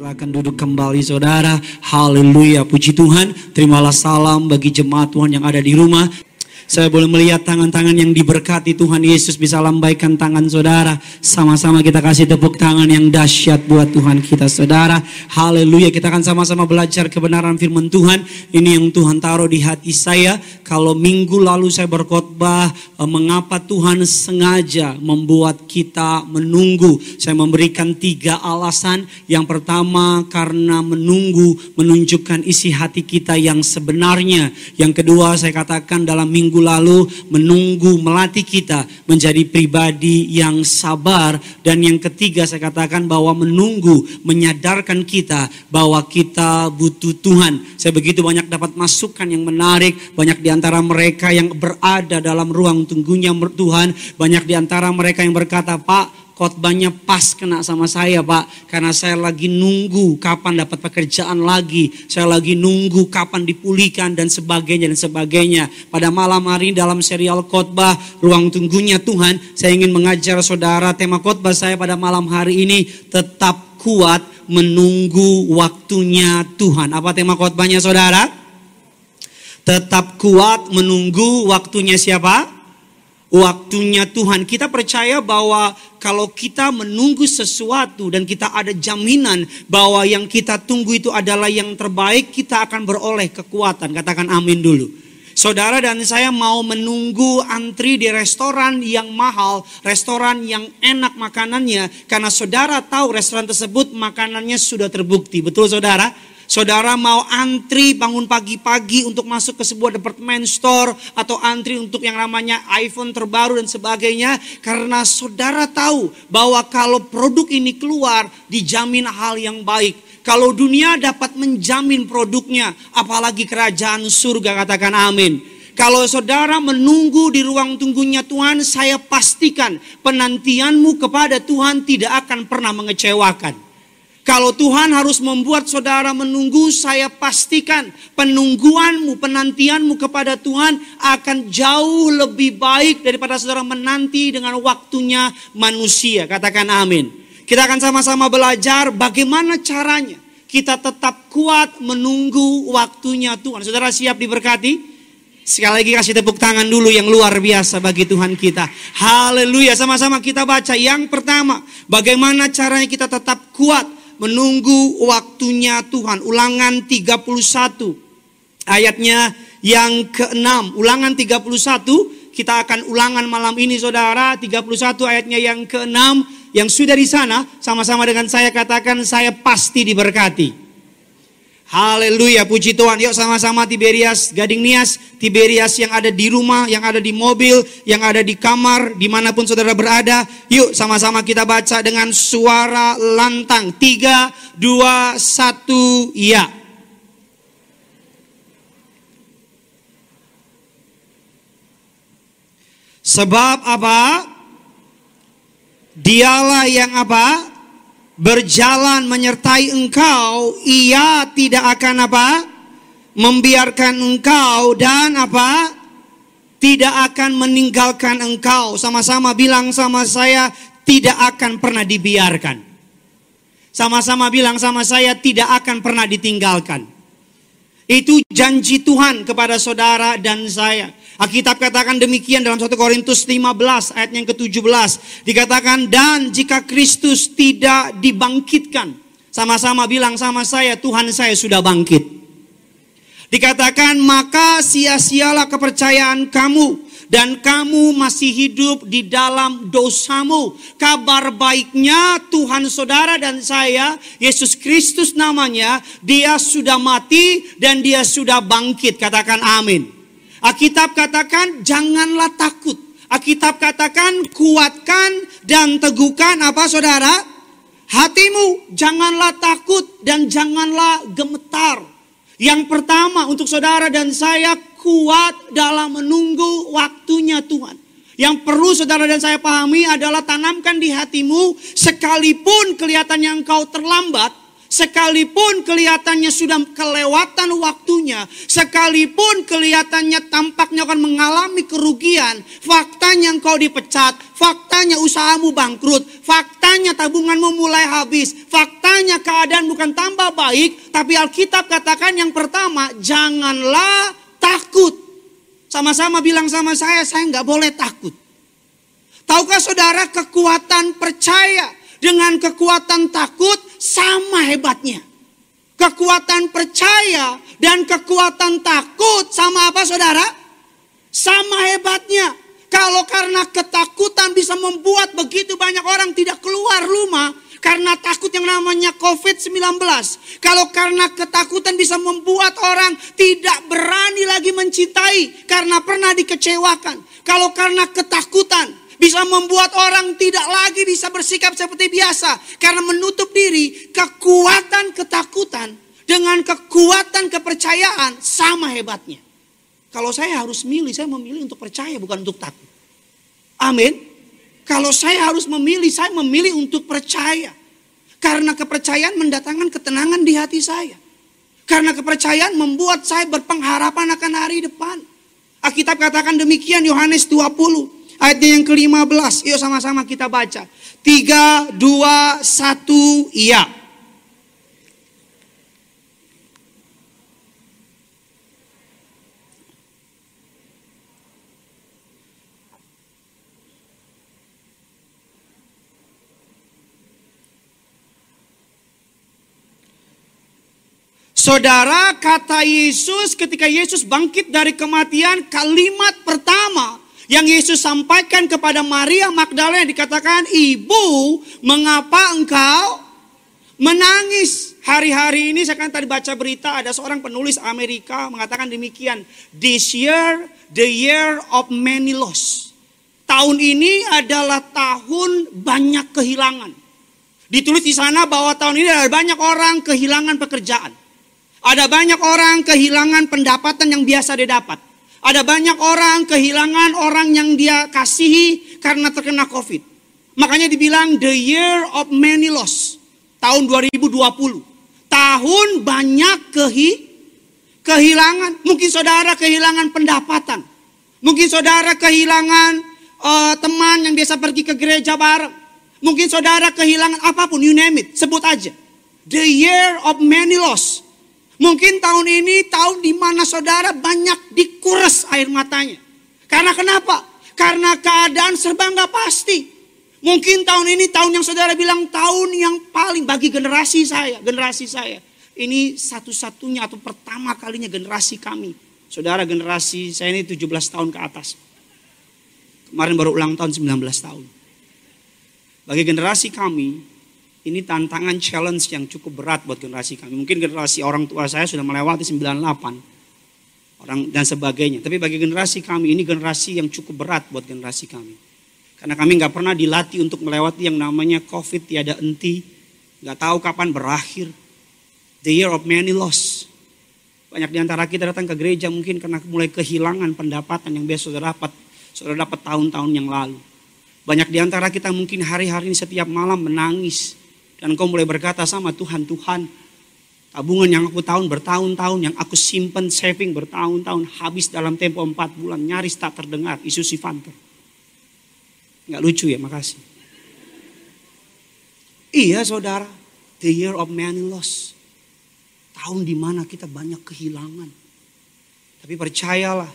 Silakan duduk kembali saudara. Haleluya, puji Tuhan. Terimalah salam bagi jemaat Tuhan yang ada di rumah. Saya boleh melihat tangan-tangan yang diberkati Tuhan Yesus bisa lambaikan tangan saudara. Sama-sama kita kasih tepuk tangan yang dahsyat buat Tuhan kita saudara. Haleluya kita akan sama-sama belajar kebenaran firman Tuhan. Ini yang Tuhan taruh di hati saya. Kalau minggu lalu saya berkhotbah eh, mengapa Tuhan sengaja membuat kita menunggu. Saya memberikan tiga alasan. Yang pertama karena menunggu menunjukkan isi hati kita yang sebenarnya. Yang kedua saya katakan dalam minggu lalu menunggu melatih kita menjadi pribadi yang sabar. Dan yang ketiga saya katakan bahwa menunggu menyadarkan kita bahwa kita butuh Tuhan. Saya begitu banyak dapat masukan yang menarik, banyak di antara mereka yang berada dalam ruang tunggunya Tuhan, banyak di antara mereka yang berkata, "Pak, khotbahnya pas kena sama saya Pak. Karena saya lagi nunggu kapan dapat pekerjaan lagi. Saya lagi nunggu kapan dipulihkan dan sebagainya dan sebagainya. Pada malam hari dalam serial khotbah Ruang Tunggunya Tuhan. Saya ingin mengajar saudara tema khotbah saya pada malam hari ini. Tetap kuat menunggu waktunya Tuhan. Apa tema khotbahnya saudara? Tetap kuat menunggu waktunya siapa? Waktunya Tuhan. Kita percaya bahwa kalau kita menunggu sesuatu dan kita ada jaminan bahwa yang kita tunggu itu adalah yang terbaik, kita akan beroleh kekuatan. Katakan amin dulu. Saudara dan saya mau menunggu antri di restoran yang mahal, restoran yang enak makanannya, karena saudara tahu restoran tersebut makanannya sudah terbukti. Betul saudara? Saudara mau antri bangun pagi-pagi untuk masuk ke sebuah department store atau antri untuk yang namanya iPhone terbaru dan sebagainya karena saudara tahu bahwa kalau produk ini keluar dijamin hal yang baik. Kalau dunia dapat menjamin produknya, apalagi kerajaan surga katakan amin. Kalau saudara menunggu di ruang tunggunya Tuhan, saya pastikan penantianmu kepada Tuhan tidak akan pernah mengecewakan. Kalau Tuhan harus membuat saudara menunggu, saya pastikan penungguanmu, penantianmu kepada Tuhan akan jauh lebih baik daripada saudara menanti dengan waktunya manusia. Katakan amin. Kita akan sama-sama belajar bagaimana caranya kita tetap kuat menunggu waktunya Tuhan. Saudara siap diberkati? Sekali lagi kasih tepuk tangan dulu yang luar biasa bagi Tuhan kita. Haleluya. Sama-sama kita baca. Yang pertama, bagaimana caranya kita tetap kuat menunggu waktunya Tuhan. Ulangan 31 ayatnya yang ke-6. Ulangan 31 kita akan ulangan malam ini saudara 31 ayatnya yang ke-6 yang sudah di sana sama-sama dengan saya katakan saya pasti diberkati. Haleluya, puji Tuhan. Yuk sama-sama Tiberias, Gading Nias, Tiberias yang ada di rumah, yang ada di mobil, yang ada di kamar, di mana pun saudara berada. Yuk sama-sama kita baca dengan suara lantang. Tiga, dua, satu, ya. Sebab apa? Dialah yang apa? Berjalan menyertai engkau, ia tidak akan apa? Membiarkan engkau dan apa? Tidak akan meninggalkan engkau. Sama-sama bilang sama saya, tidak akan pernah dibiarkan. Sama-sama bilang sama saya, tidak akan pernah ditinggalkan. Itu janji Tuhan kepada saudara dan saya. Alkitab katakan demikian dalam 1 Korintus 15 ayat yang ke-17. Dikatakan dan jika Kristus tidak dibangkitkan. Sama-sama bilang sama saya Tuhan saya sudah bangkit. Dikatakan maka sia-sialah kepercayaan kamu dan kamu masih hidup di dalam dosamu. Kabar baiknya Tuhan saudara dan saya, Yesus Kristus namanya, dia sudah mati dan dia sudah bangkit. Katakan amin. Alkitab katakan janganlah takut. Alkitab katakan kuatkan dan teguhkan apa saudara? Hatimu janganlah takut dan janganlah gemetar. Yang pertama untuk saudara dan saya kuat dalam menunggu waktunya Tuhan. Yang perlu saudara dan saya pahami adalah tanamkan di hatimu sekalipun kelihatannya engkau terlambat, Sekalipun kelihatannya sudah kelewatan waktunya, sekalipun kelihatannya tampaknya akan mengalami kerugian, faktanya engkau dipecat, faktanya usahamu bangkrut, faktanya tabunganmu mulai habis, faktanya keadaan bukan tambah baik, tapi Alkitab katakan yang pertama, janganlah takut. Sama-sama bilang sama saya, saya nggak boleh takut. Tahukah saudara kekuatan percaya dengan kekuatan takut sama hebatnya. Kekuatan percaya dan kekuatan takut sama apa saudara? Sama hebatnya. Kalau karena ketakutan bisa membuat begitu banyak orang tidak keluar rumah karena takut yang namanya COVID-19. Kalau karena ketakutan bisa membuat orang tidak berani lagi mencintai karena pernah dikecewakan. Kalau karena ketakutan bisa membuat orang tidak lagi bisa bersikap seperti biasa karena menutup diri. Kekuatan ketakutan dengan kekuatan kepercayaan sama hebatnya. Kalau saya harus milih, saya memilih untuk percaya bukan untuk takut. Amin. Kalau saya harus memilih, saya memilih untuk percaya. Karena kepercayaan mendatangkan ketenangan di hati saya. Karena kepercayaan membuat saya berpengharapan akan hari depan. Alkitab katakan demikian Yohanes 20 Ayatnya yang ke-15. Yuk sama-sama kita baca. Tiga, dua, satu, iya. Saudara, kata Yesus ketika Yesus bangkit dari kematian, kalimat pertama yang Yesus sampaikan kepada Maria Magdalena dikatakan, "Ibu, mengapa engkau menangis?" Hari-hari ini saya kan tadi baca berita ada seorang penulis Amerika mengatakan demikian, "This year the year of many loss." Tahun ini adalah tahun banyak kehilangan. Ditulis di sana bahwa tahun ini ada banyak orang kehilangan pekerjaan. Ada banyak orang kehilangan pendapatan yang biasa dia dapat. Ada banyak orang kehilangan orang yang dia kasihi karena terkena COVID. Makanya dibilang the year of many loss. Tahun 2020. Tahun banyak kehi, kehilangan. Mungkin saudara kehilangan pendapatan. Mungkin saudara kehilangan uh, teman yang biasa pergi ke gereja bareng. Mungkin saudara kehilangan apa pun, you name it, sebut aja. The year of many loss. Mungkin tahun ini tahun di mana saudara banyak dikuras air matanya. Karena kenapa? Karena keadaan serba nggak pasti. Mungkin tahun ini tahun yang saudara bilang tahun yang paling bagi generasi saya, generasi saya. Ini satu-satunya atau pertama kalinya generasi kami. Saudara generasi saya ini 17 tahun ke atas. Kemarin baru ulang tahun 19 tahun. Bagi generasi kami, ini tantangan challenge yang cukup berat buat generasi kami. Mungkin generasi orang tua saya sudah melewati 98 orang dan sebagainya. Tapi bagi generasi kami ini generasi yang cukup berat buat generasi kami. Karena kami nggak pernah dilatih untuk melewati yang namanya COVID tiada enti, nggak tahu kapan berakhir. The year of many loss. Banyak di antara kita datang ke gereja mungkin karena mulai kehilangan pendapatan yang biasa sudah dapat, sudah dapat tahun-tahun yang lalu. Banyak di antara kita mungkin hari-hari ini setiap malam menangis dan kau mulai berkata sama Tuhan, Tuhan, tabungan yang aku tahun bertahun-tahun, yang aku simpen saving bertahun-tahun, habis dalam tempo empat bulan, nyaris tak terdengar, isu si Fanter. Nggak lucu ya, makasih. Iya saudara, the year of many loss. Tahun di mana kita banyak kehilangan. Tapi percayalah,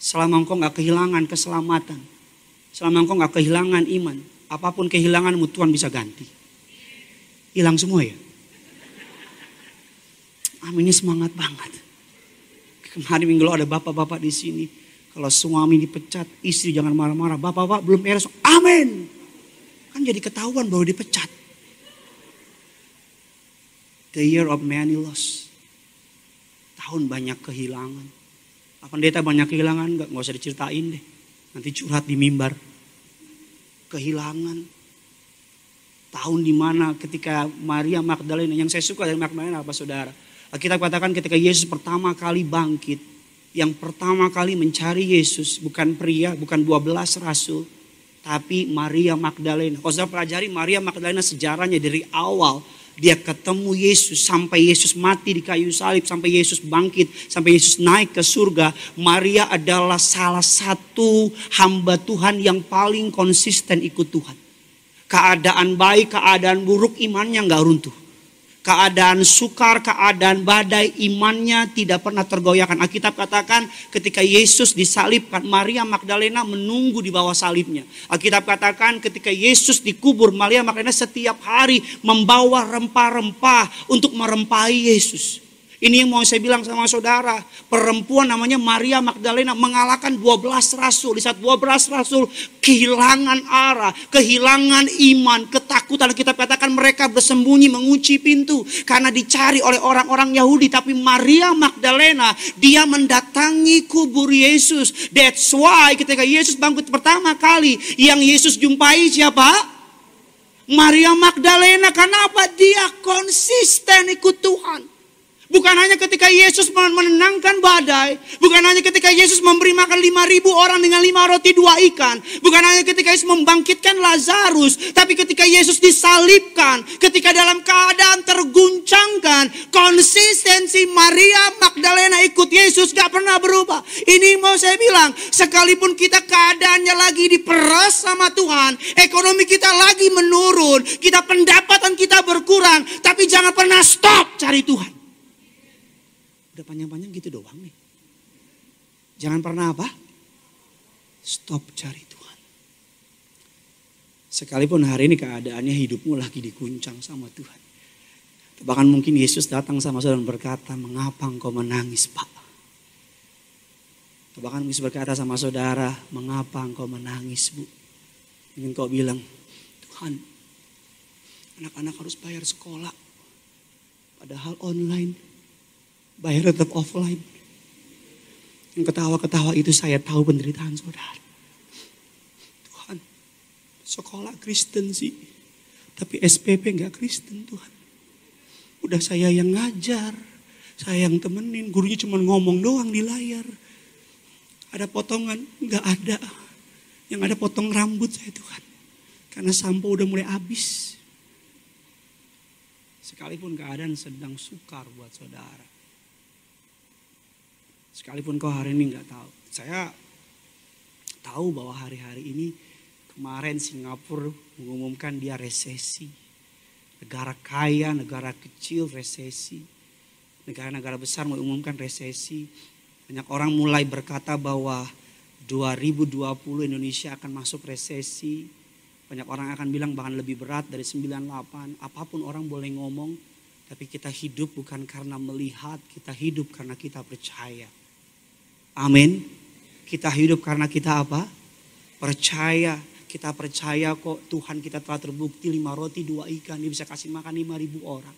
selama engkau nggak kehilangan keselamatan, selama engkau nggak kehilangan iman, apa pun kehilanganmu Tuhan bisa ganti hilang semua ya. Amin ini semangat banget. Kemarin minggu lalu ada bapak-bapak di sini. Kalau suami dipecat, istri jangan marah-marah. Bapak-bapak belum beres. Amin. Kan jadi ketahuan bahwa dipecat. The year of many loss. Tahun banyak kehilangan. Apa pendeta banyak kehilangan? Enggak, enggak usah diceritain deh. Nanti curhat di mimbar. Kehilangan Tahun di mana ketika Maria Magdalena, yang saya suka dari Magdalena apa saudara? Kita katakan ketika Yesus pertama kali bangkit, yang pertama kali mencari Yesus bukan pria, bukan 12 rasul, tapi Maria Magdalena. Kalau saya pelajari Maria Magdalena sejarahnya dari awal Dia ketemu Yesus sampai Yesus mati di kayu salib, sampai Yesus bangkit, sampai Yesus naik ke surga. Maria adalah salah satu hamba Tuhan yang paling konsisten ikut Tuhan. Keadaan baik, keadaan buruk, imannya nggak runtuh keadaan sukar, keadaan badai, imannya tidak pernah tergoyahkan. Alkitab katakan ketika Yesus disalibkan, Maria Magdalena menunggu di bawah salibnya. Alkitab katakan ketika Yesus dikubur, Maria Magdalena setiap hari membawa rempah-rempah untuk merempahi Yesus. Ini yang mau saya bilang sama saudara. Perempuan namanya Maria Magdalena mengalahkan 12 rasul. Di saat 12 rasul kehilangan arah, kehilangan iman, ketakutan. Kita katakan mereka bersembunyi mengunci pintu. Karena dicari oleh orang-orang Yahudi. Tapi Maria Magdalena dia mendatangi kubur Yesus. That's why ketika Yesus bangkit pertama kali. Yang Yesus jumpai siapa? Maria Magdalena. Kenapa? Dia konsisten ikut Tuhan. Bukan hanya ketika Yesus menenangkan badai. Bukan hanya ketika Yesus memberi makan lima ribu orang dengan lima roti dua ikan. Bukan hanya ketika Yesus membangkitkan Lazarus. Tapi ketika Yesus disalibkan. Ketika dalam keadaan terguncangkan. Konsistensi Maria Magdalena ikut Yesus gak pernah berubah. Ini mau saya bilang. Sekalipun kita keadaannya lagi diperas sama Tuhan. Ekonomi kita lagi menurun. Kita pendapatan kita berkurang. Tapi jangan pernah stop cari Tuhan. Udah panjang-panjang gitu doang nih. Jangan pernah apa? Stop cari Tuhan. Sekalipun hari ini keadaannya hidupmu lagi diguncang sama Tuhan. Bahkan mungkin Yesus datang sama saudara dan berkata, mengapa engkau menangis Pak? Bahkan Yesus berkata sama saudara, mengapa engkau menangis Bu? Ingin kau bilang, Tuhan, anak-anak harus bayar sekolah. Padahal online bayar tetap offline. Yang ketawa-ketawa itu saya tahu penderitaan saudara. Tuhan, sekolah Kristen sih. Tapi SPP nggak Kristen Tuhan. Udah saya yang ngajar, saya yang temenin, gurunya cuma ngomong doang di layar. Ada potongan, nggak ada. Yang ada potong rambut saya Tuhan. Karena sampo udah mulai habis. Sekalipun keadaan sedang sukar buat saudara. Sekalipun kau hari ini nggak tahu. Saya tahu bahwa hari-hari ini kemarin Singapura mengumumkan dia resesi. Negara kaya, negara kecil resesi. Negara-negara besar mengumumkan resesi. Banyak orang mulai berkata bahwa 2020 Indonesia akan masuk resesi. Banyak orang akan bilang bahkan lebih berat dari 98. Apa pun orang boleh ngomong. Tapi kita hidup bukan karena melihat, kita hidup karena kita percaya. Amin. Kita hidup karena kita apa? Percaya. Kita percaya kok Tuhan kita telah terbukti lima roti dua ikan. Dia bisa kasih makan lima ribu orang.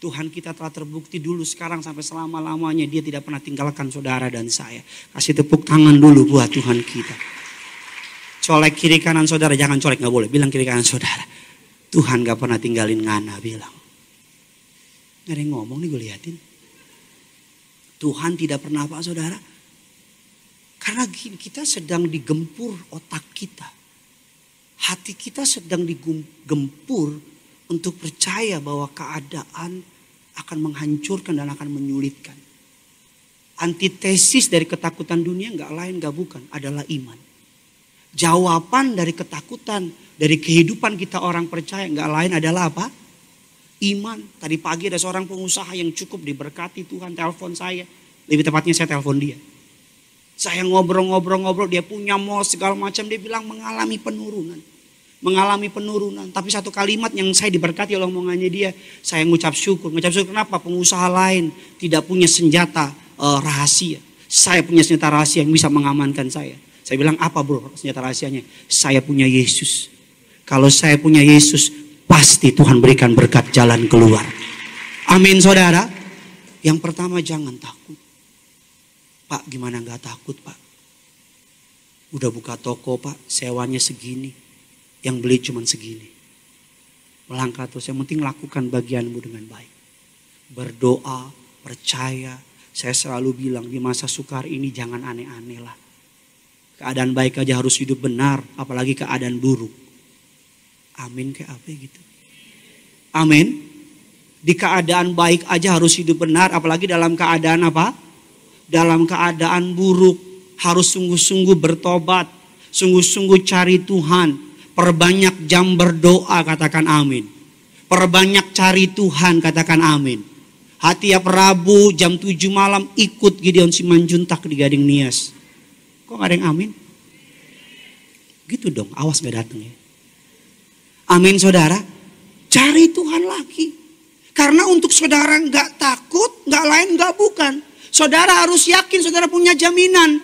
Tuhan kita telah terbukti dulu sekarang sampai selama-lamanya. Dia tidak pernah tinggalkan saudara dan saya. Kasih tepuk tangan dulu buat Tuhan kita. Colek kiri kanan saudara. Jangan colek nggak boleh. Bilang kiri kanan saudara. Tuhan gak pernah tinggalin ngana bilang. Gak ada yang ngomong nih gue liatin. Tuhan tidak pernah apa saudara karena kita sedang digempur otak kita. Hati kita sedang digempur untuk percaya bahwa keadaan akan menghancurkan dan akan menyulitkan. Antitesis dari ketakutan dunia nggak lain nggak bukan adalah iman. Jawaban dari ketakutan dari kehidupan kita orang percaya nggak lain adalah apa? Iman. Tadi pagi ada seorang pengusaha yang cukup diberkati Tuhan telepon saya. Lebih tepatnya saya telepon dia. Saya ngobrol-ngobrol-ngobrol, dia punya mall segala macam. Dia bilang mengalami penurunan. Mengalami penurunan. Tapi satu kalimat yang saya diberkati oleh omongannya dia. Saya ngucap syukur. Ngucap syukur kenapa? Pengusaha lain tidak punya senjata uh, rahasia. Saya punya senjata rahasia yang bisa mengamankan saya. Saya bilang apa bro senjata rahasianya? Saya punya Yesus. Kalau saya punya Yesus, pasti Tuhan berikan berkat jalan keluar. Amin saudara. Yang pertama jangan takut. Pak gimana nggak takut pak? Udah buka toko pak, sewanya segini. Yang beli cuma segini. Melangkah terus, yang penting lakukan bagianmu dengan baik. Berdoa, percaya. Saya selalu bilang di masa sukar ini jangan aneh-aneh lah. Keadaan baik aja harus hidup benar, apalagi keadaan buruk. Amin kayak apa gitu. Amin. Di keadaan baik aja harus hidup benar, apalagi dalam keadaan apa? Dalam keadaan buruk, harus sungguh-sungguh bertobat, sungguh-sungguh cari Tuhan, perbanyak jam berdoa, katakan amin. Perbanyak cari Tuhan, katakan amin. Hati ya Rabu jam 7 malam ikut Gideon Simanjuntak di Gading Nias. Kok gak ada yang amin? Gitu dong, awas gak datang ya. Amin saudara. Cari Tuhan lagi. Karena untuk saudara nggak takut, nggak lain nggak bukan. Saudara harus yakin saudara punya jaminan.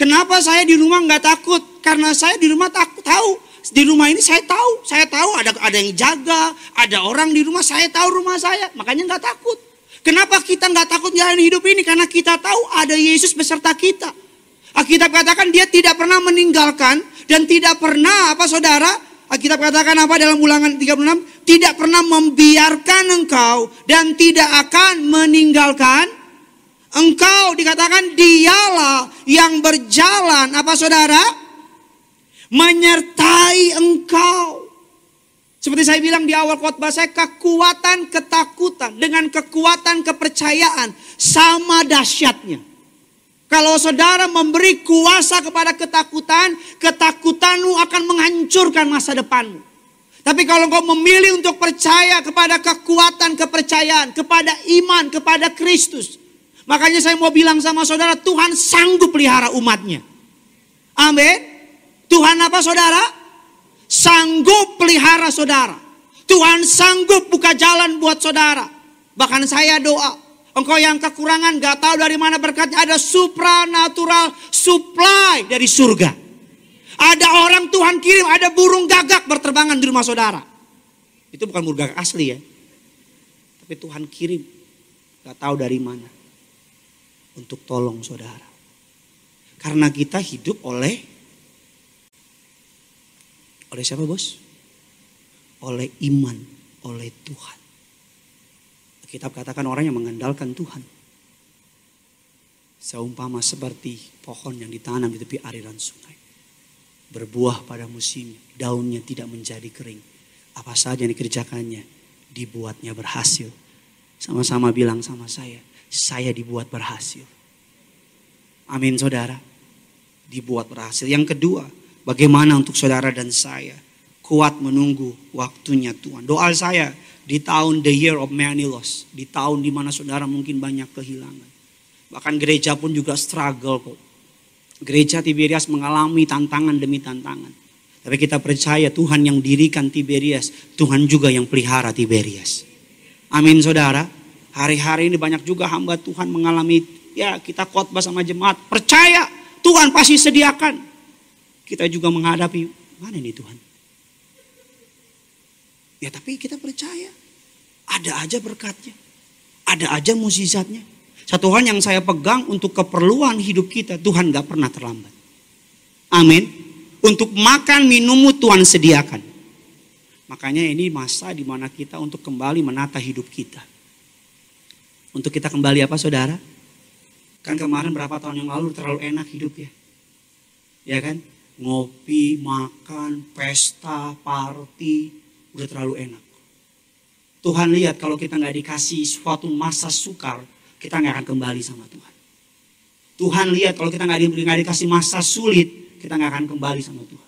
Kenapa saya di rumah nggak takut? Karena saya di rumah takut tahu. Di rumah ini saya tahu, saya tahu ada ada yang jaga, ada orang di rumah, saya tahu rumah saya, makanya nggak takut. Kenapa kita nggak takut jalan hidup ini? Karena kita tahu ada Yesus beserta kita. Alkitab katakan dia tidak pernah meninggalkan dan tidak pernah apa saudara Alkitab katakan apa dalam ulangan 36? Tidak pernah membiarkan engkau dan tidak akan meninggalkan engkau. Dikatakan dialah yang berjalan apa saudara? Menyertai engkau. Seperti saya bilang di awal khotbah saya, kekuatan ketakutan dengan kekuatan kepercayaan sama dahsyatnya. Kalau saudara memberi kuasa kepada ketakutan, ketakutanmu akan menghancurkan masa depanmu. Tapi kalau kau memilih untuk percaya kepada kekuatan kepercayaan, kepada iman, kepada Kristus. Makanya saya mau bilang sama saudara, Tuhan sanggup pelihara umatnya. Amin. Tuhan apa saudara? Sanggup pelihara saudara. Tuhan sanggup buka jalan buat saudara. Bahkan saya doa, Engkau yang kekurangan gak tahu dari mana berkatnya. Ada supranatural supply dari surga. Ada orang Tuhan kirim, ada burung gagak berterbangan di rumah saudara. Itu bukan burung gagak asli ya. Tapi Tuhan kirim. Gak tahu dari mana. Untuk tolong saudara. Karena kita hidup oleh oleh siapa bos? Oleh iman, oleh Tuhan. Kitab katakan orang yang mengandalkan Tuhan. Seumpama seperti pohon yang ditanam di tepi aliran sungai. Berbuah pada musim, daunnya tidak menjadi kering. Apa saja yang dikerjakannya, dibuatnya berhasil. Sama-sama bilang sama saya, saya dibuat berhasil. Amin saudara. Dibuat berhasil. Yang kedua, bagaimana untuk saudara dan saya kuat menunggu waktunya Tuhan. Doa saya di tahun the year of many loss, di tahun di mana saudara mungkin banyak kehilangan. Bahkan gereja pun juga struggle kok. Gereja Tiberias mengalami tantangan demi tantangan. Tapi kita percaya Tuhan yang dirikan Tiberias, Tuhan juga yang pelihara Tiberias. Amin saudara. Hari-hari ini banyak juga hamba Tuhan mengalami, ya kita khotbah sama jemaat, percaya Tuhan pasti sediakan. Kita juga menghadapi, mana ini Tuhan? Ya tapi kita percaya. Ada aja berkatnya. Ada aja musisatnya. Satu hal yang saya pegang untuk keperluan hidup kita, Tuhan gak pernah terlambat. Amin. Untuk makan minummu Tuhan sediakan. Makanya ini masa di mana kita untuk kembali menata hidup kita. Untuk kita kembali apa saudara? Kan kemarin berapa tahun yang lalu terlalu enak hidup ya. Ya kan? Ngopi, makan, pesta, party, udah terlalu enak. Tuhan lihat kalau kita nggak dikasih suatu masa sukar, kita nggak akan kembali sama Tuhan. Tuhan lihat kalau kita nggak di, dikasih masa sulit, kita nggak akan kembali sama Tuhan.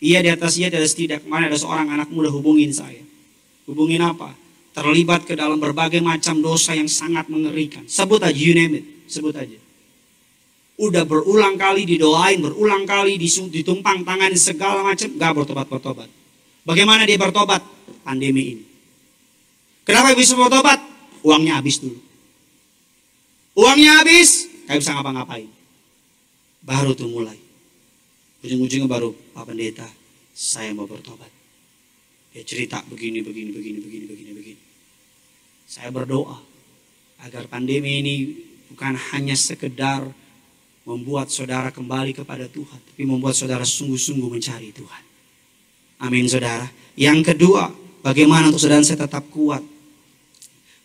Iya di atas iya di atas tidak. Kemarin ada seorang anak muda hubungin saya. Hubungin apa? Terlibat ke dalam berbagai macam dosa yang sangat mengerikan. Sebut aja, you name it. Sebut aja. Udah berulang kali didoain, berulang kali ditumpang tangan segala macam, gak bertobat-bertobat. Bagaimana dia bertobat? Pandemi ini. Kenapa bisa bertobat? Uangnya habis dulu. Uangnya habis, kayak bisa ngapa-ngapain. Baru tuh mulai. Ujung-ujungnya baru, Pak Pendeta, saya mau bertobat. Dia cerita begini, begini, begini, begini, begini, begini. Saya berdoa agar pandemi ini bukan hanya sekedar membuat saudara kembali kepada Tuhan, tapi membuat saudara sungguh-sungguh mencari Tuhan. Amin saudara. Yang kedua, bagaimana untuk saudara saya tetap kuat?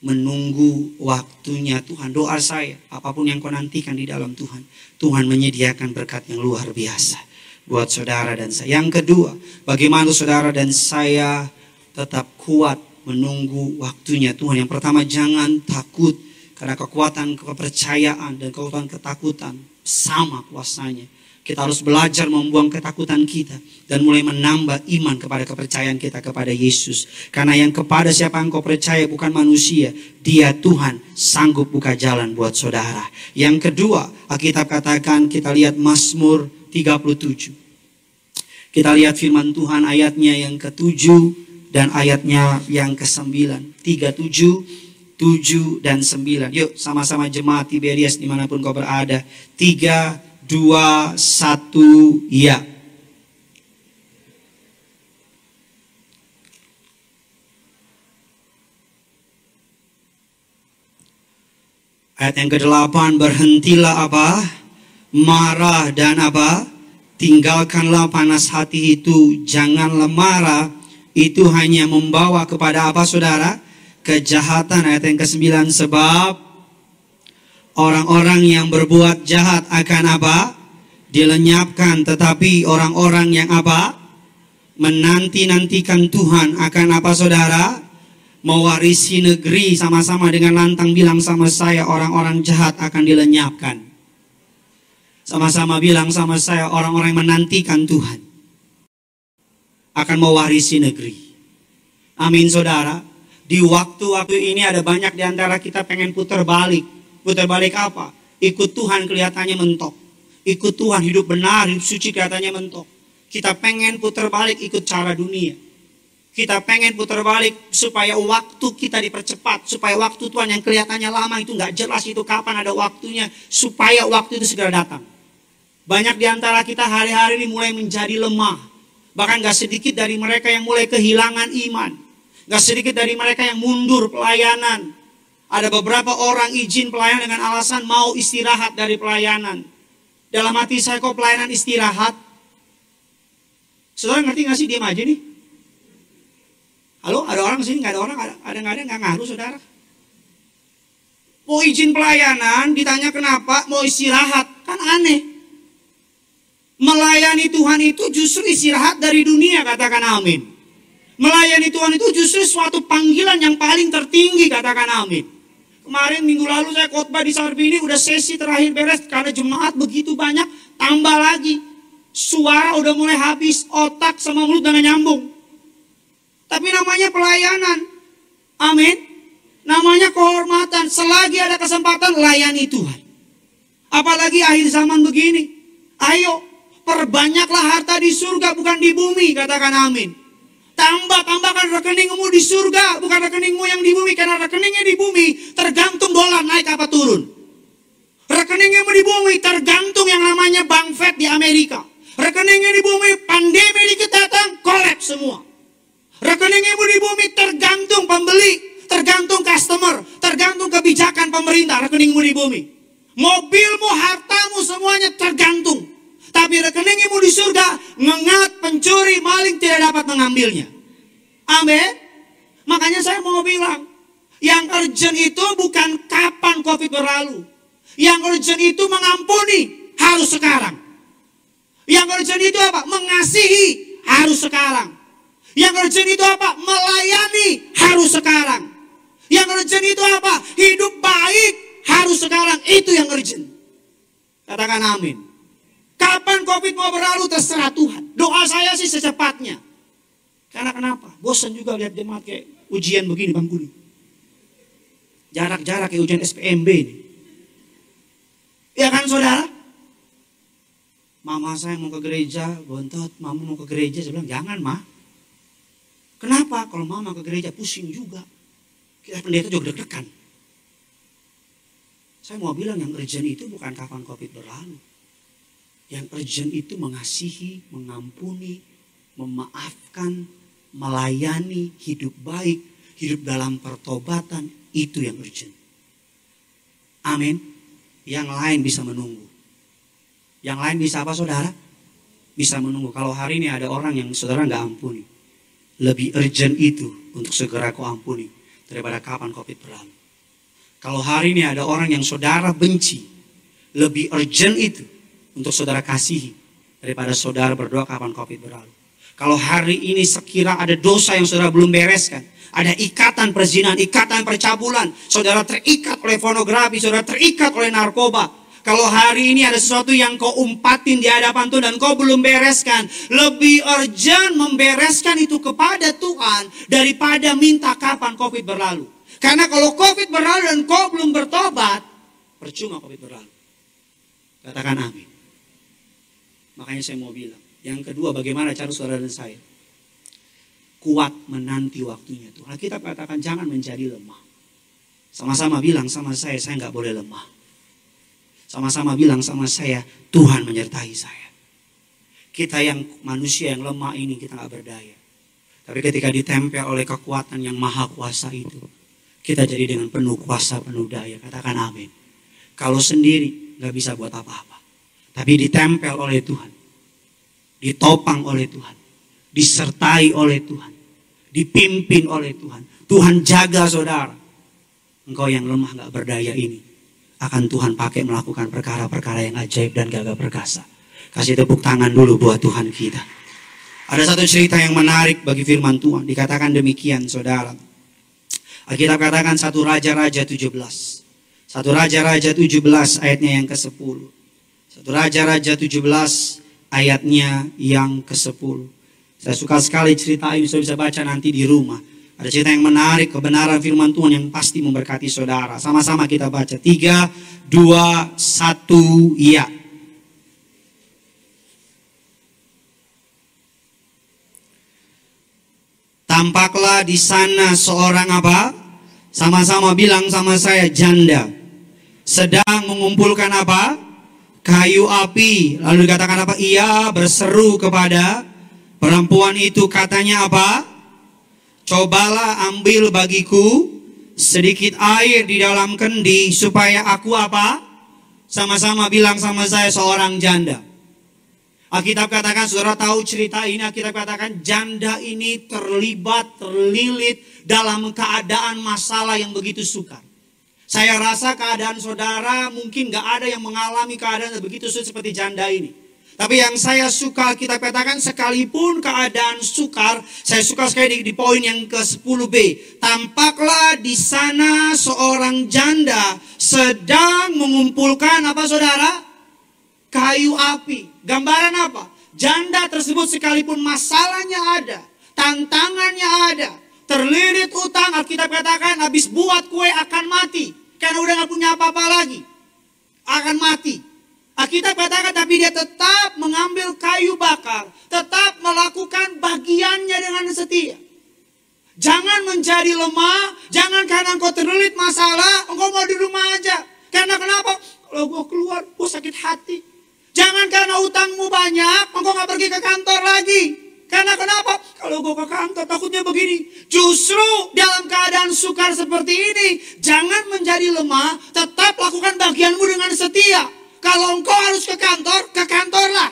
Menunggu waktunya Tuhan. Doa saya, apa pun yang kau nantikan di dalam Tuhan. Tuhan menyediakan berkat yang luar biasa buat saudara dan saya. Yang kedua, bagaimana saudara dan saya tetap kuat menunggu waktunya Tuhan. Yang pertama jangan takut karena kekuatan kepercayaan dan kekuatan ketakutan sama kuasanya. Kita harus belajar membuang ketakutan kita dan mulai menambah iman kepada kepercayaan kita kepada Yesus. Karena yang kepada siapa engkau percaya bukan manusia, dia Tuhan sanggup buka jalan buat saudara. Yang kedua, Alkitab katakan kita lihat Mazmur 37. Kita lihat firman Tuhan ayatnya yang ketujuh dan ayatnya yang ke-9. 37, 7 dan 9. Yuk sama-sama jemaat Tiberias di mana pun kau berada. 3, dua, satu, ya. Ayat yang ke-8, berhentilah apa? Marah dan apa? Tinggalkanlah panas hati itu, janganlah marah. Itu hanya membawa kepada apa saudara? Kejahatan ayat yang ke-9 sebab orang-orang yang berbuat jahat akan apa? Dilenyapkan, tetapi orang-orang yang apa? Menanti-nantikan Tuhan akan apa saudara? Mewarisi negeri sama-sama dengan lantang bilang sama saya orang-orang jahat akan dilenyapkan. Sama-sama bilang sama saya orang-orang yang menantikan Tuhan akan mewarisi negeri. Amin saudara. Di waktu-waktu ini ada banyak di antara kita pengen putar balik Putar balik apa? Ikut Tuhan kelihatannya mentok. Ikut Tuhan hidup benar, hidup suci kelihatannya mentok. Kita pengen putar balik ikut cara dunia. Kita pengen putar balik supaya waktu kita dipercepat. Supaya waktu Tuhan yang kelihatannya lama itu nggak jelas itu kapan ada waktunya. Supaya waktu itu segera datang. Banyak di antara kita hari-hari ini mulai menjadi lemah. Bahkan gak sedikit dari mereka yang mulai kehilangan iman. Gak sedikit dari mereka yang mundur pelayanan. Ada beberapa orang izin pelayanan dengan alasan mau istirahat dari pelayanan. Dalam hati saya kok pelayanan istirahat? Saudara ngerti gak sih diam aja nih? Halo, ada orang sini nggak ada orang, ada ada nggak ada nggak ngaruh saudara. Mau izin pelayanan, ditanya kenapa, mau istirahat, kan aneh. Melayani Tuhan itu justru istirahat dari dunia, katakan amin. Melayani Tuhan itu justru suatu panggilan yang paling tertinggi, katakan amin. Kemarin minggu lalu saya khotbah di Sarbini udah sesi terakhir beres karena jemaat begitu banyak tambah lagi. Suara udah mulai habis, otak sama mulut udah nyambung. Tapi namanya pelayanan. Amin. Namanya kehormatan. Selagi ada kesempatan layani Tuhan. Apalagi akhir zaman begini. Ayo perbanyaklah harta di surga bukan di bumi katakan amin. Tambah, tambahkan rekeningmu di surga, bukan rekeningmu yang di bumi. Karena rekeningnya di bumi tergantung dolar naik apa turun. Rekeningnya di bumi tergantung yang namanya Bank Fed di Amerika. Rekeningnya di bumi pandemi dikit datang, kolaps semua. Rekeningnya di bumi tergantung pembeli, tergantung customer, tergantung kebijakan pemerintah, rekeningmu di bumi. Mobilmu, hartamu semuanya tergantung. Tapi rekeningmu di surga, mengat pencuri, maling tidak dapat mengambilnya. Amin. Makanya saya mau bilang, yang urgent itu bukan kapan COVID berlalu. Yang urgent itu mengampuni, harus sekarang. Yang urgent itu apa? Mengasihi, harus sekarang. Yang urgent itu apa? Melayani, harus sekarang. Yang urgent itu apa? Hidup baik, harus sekarang. Itu yang urgent. Katakan amin. Kapan COVID mau berlalu terserah Tuhan. Doa saya sih secepatnya. Karena kenapa? Bosan juga lihat jemaat kayak ujian begini bangku ini. Jarak-jarak kayak ujian SPMB ini. Ya kan saudara? Mama saya mau ke gereja, bontot, mama mau ke gereja. Saya bilang, jangan ma. Kenapa? Kalau mama ke gereja pusing juga. Kita pendeta juga deg-degan. Saya mau bilang yang urgent itu bukan kapan COVID berlalu. Yang urgent itu mengasihi, mengampuni, memaafkan, melayani, hidup baik, hidup dalam pertobatan. Itu yang urgent. Amin. Yang lain bisa menunggu. Yang lain bisa apa saudara? Bisa menunggu. Kalau hari ini ada orang yang saudara nggak ampuni. Lebih urgent itu untuk segera kau ampuni. Daripada kapan COVID berlalu. Kalau hari ini ada orang yang saudara benci. Lebih urgent itu untuk saudara kasihi daripada saudara berdoa kapan COVID berlalu. Kalau hari ini sekira ada dosa yang saudara belum bereskan, ada ikatan perzinahan, ikatan percabulan, saudara terikat oleh pornografi, saudara terikat oleh narkoba. Kalau hari ini ada sesuatu yang kau umpatin di hadapan Tuhan dan kau belum bereskan, lebih urgent membereskan itu kepada Tuhan daripada minta kapan COVID berlalu. Karena kalau COVID berlalu dan kau belum bertobat, percuma COVID berlalu. Katakan amin. Makanya saya mau bilang, yang kedua, bagaimana cara saudara dan saya? Kuat menanti waktunya Tuhan. Kita katakan jangan menjadi lemah. Sama-sama bilang sama saya, saya nggak boleh lemah. Sama-sama bilang sama saya, Tuhan menyertai saya. Kita yang manusia yang lemah ini kita nggak berdaya. Tapi ketika ditempel oleh kekuatan yang maha kuasa itu, kita jadi dengan penuh kuasa, penuh daya. Katakan amin. Kalau sendiri nggak bisa buat apa-apa. Tapi ditempel oleh Tuhan ditopang oleh Tuhan, disertai oleh Tuhan, dipimpin oleh Tuhan. Tuhan jaga saudara. Engkau yang lemah gak berdaya ini akan Tuhan pakai melakukan perkara-perkara yang ajaib dan gagah perkasa. Kasih tepuk tangan dulu buat Tuhan kita. Ada satu cerita yang menarik bagi firman Tuhan. Dikatakan demikian saudara. Alkitab katakan satu Raja-Raja 17. Satu Raja-Raja 17 ayatnya yang ke-10. Satu Raja-Raja 17 ayatnya yang ke-10. Saya suka sekali cerita ini, saya bisa baca nanti di rumah. Ada cerita yang menarik, kebenaran firman Tuhan yang pasti memberkati saudara. Sama-sama kita baca. Tiga, dua, satu, iya. Tampaklah di sana seorang apa? Sama-sama bilang sama saya, janda. Sedang mengumpulkan apa? Kayu api. Lalu dikatakan apa? Ia berseru kepada perempuan itu katanya apa? Cobalah ambil bagiku sedikit air di dalam kendi supaya aku apa? Sama-sama bilang sama saya seorang janda. Alkitab katakan, saudara tahu cerita ini, Alkitab katakan janda ini terlibat, terlilit dalam keadaan masalah yang begitu sukar. Saya rasa keadaan saudara mungkin gak ada yang mengalami keadaan begitu sulit seperti janda ini. Tapi yang saya suka kita katakan sekalipun keadaan sukar, saya suka sekali di, di poin yang ke-10b. Tampaklah di sana seorang janda sedang mengumpulkan apa saudara? Kayu api. Gambaran apa? Janda tersebut sekalipun masalahnya ada, tantangannya ada, terlilit utang, Alkitab katakan habis buat kue akan mati. Karena udah gak punya apa-apa lagi. Akan mati. Alkitab katakan tapi dia tetap mengambil kayu bakar. Tetap melakukan bagiannya dengan setia. Jangan menjadi lemah. Jangan karena engkau terlilit masalah. Engkau mau di rumah aja. Karena kenapa? Kalau gue keluar, gue sakit hati. Jangan karena utangmu banyak, engkau gak pergi ke kantor lagi. Karena kenapa? Kalau gue ke kantor takutnya begini. Justru dalam keadaan sukar seperti ini, jangan menjadi lemah, tetap lakukan bagianmu dengan setia. Kalau engkau harus ke kantor, ke kantorlah.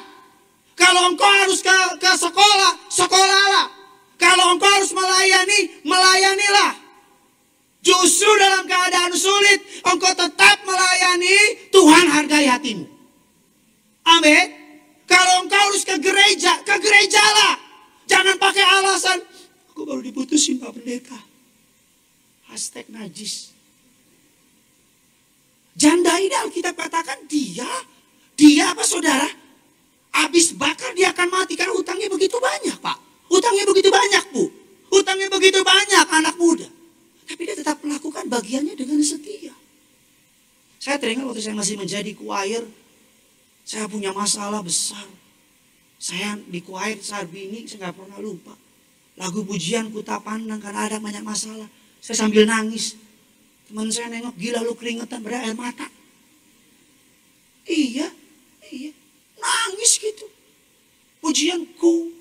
Kalau engkau harus ke, ke sekolah, sekolahlah. Kalau engkau harus melayani, melayanilah. Justru dalam keadaan sulit, engkau tetap melayani, Tuhan hargai hatimu. Amin. Kalau engkau harus ke gereja, ke gerejalah. Jangan pakai alasan, aku baru diputusin Pak Pendeta. Hashtag najis. Janda ini Alkitab katakan dia, dia apa saudara? Habis bakar dia akan mati karena hutangnya begitu banyak Pak. Hutangnya begitu banyak Bu. Hutangnya begitu banyak anak muda. Tapi dia tetap melakukan bagiannya dengan setia. Saya teringat waktu saya masih menjadi choir, saya punya masalah besar. Saya di choir Sarbini, saya nggak pernah lupa. Lagu pujian ku tak pandang karena ada banyak masalah. Saya sambil nangis. Teman saya nengok, gila lu keringetan berair mata. Iya, iya. Nangis gitu. Pujianku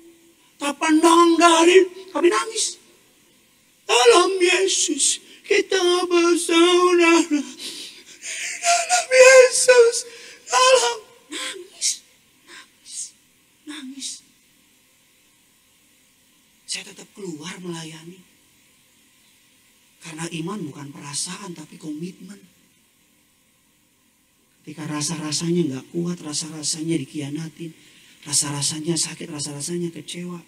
tak pandang dari, tapi nangis. Dalam Yesus kita bersaudara. Dalam Yesus, dalam nangis. Saya tetap keluar melayani. Karena iman bukan perasaan tapi komitmen. Ketika rasa-rasanya nggak kuat, rasa-rasanya dikhianatin, rasa-rasanya sakit, rasa-rasanya kecewa.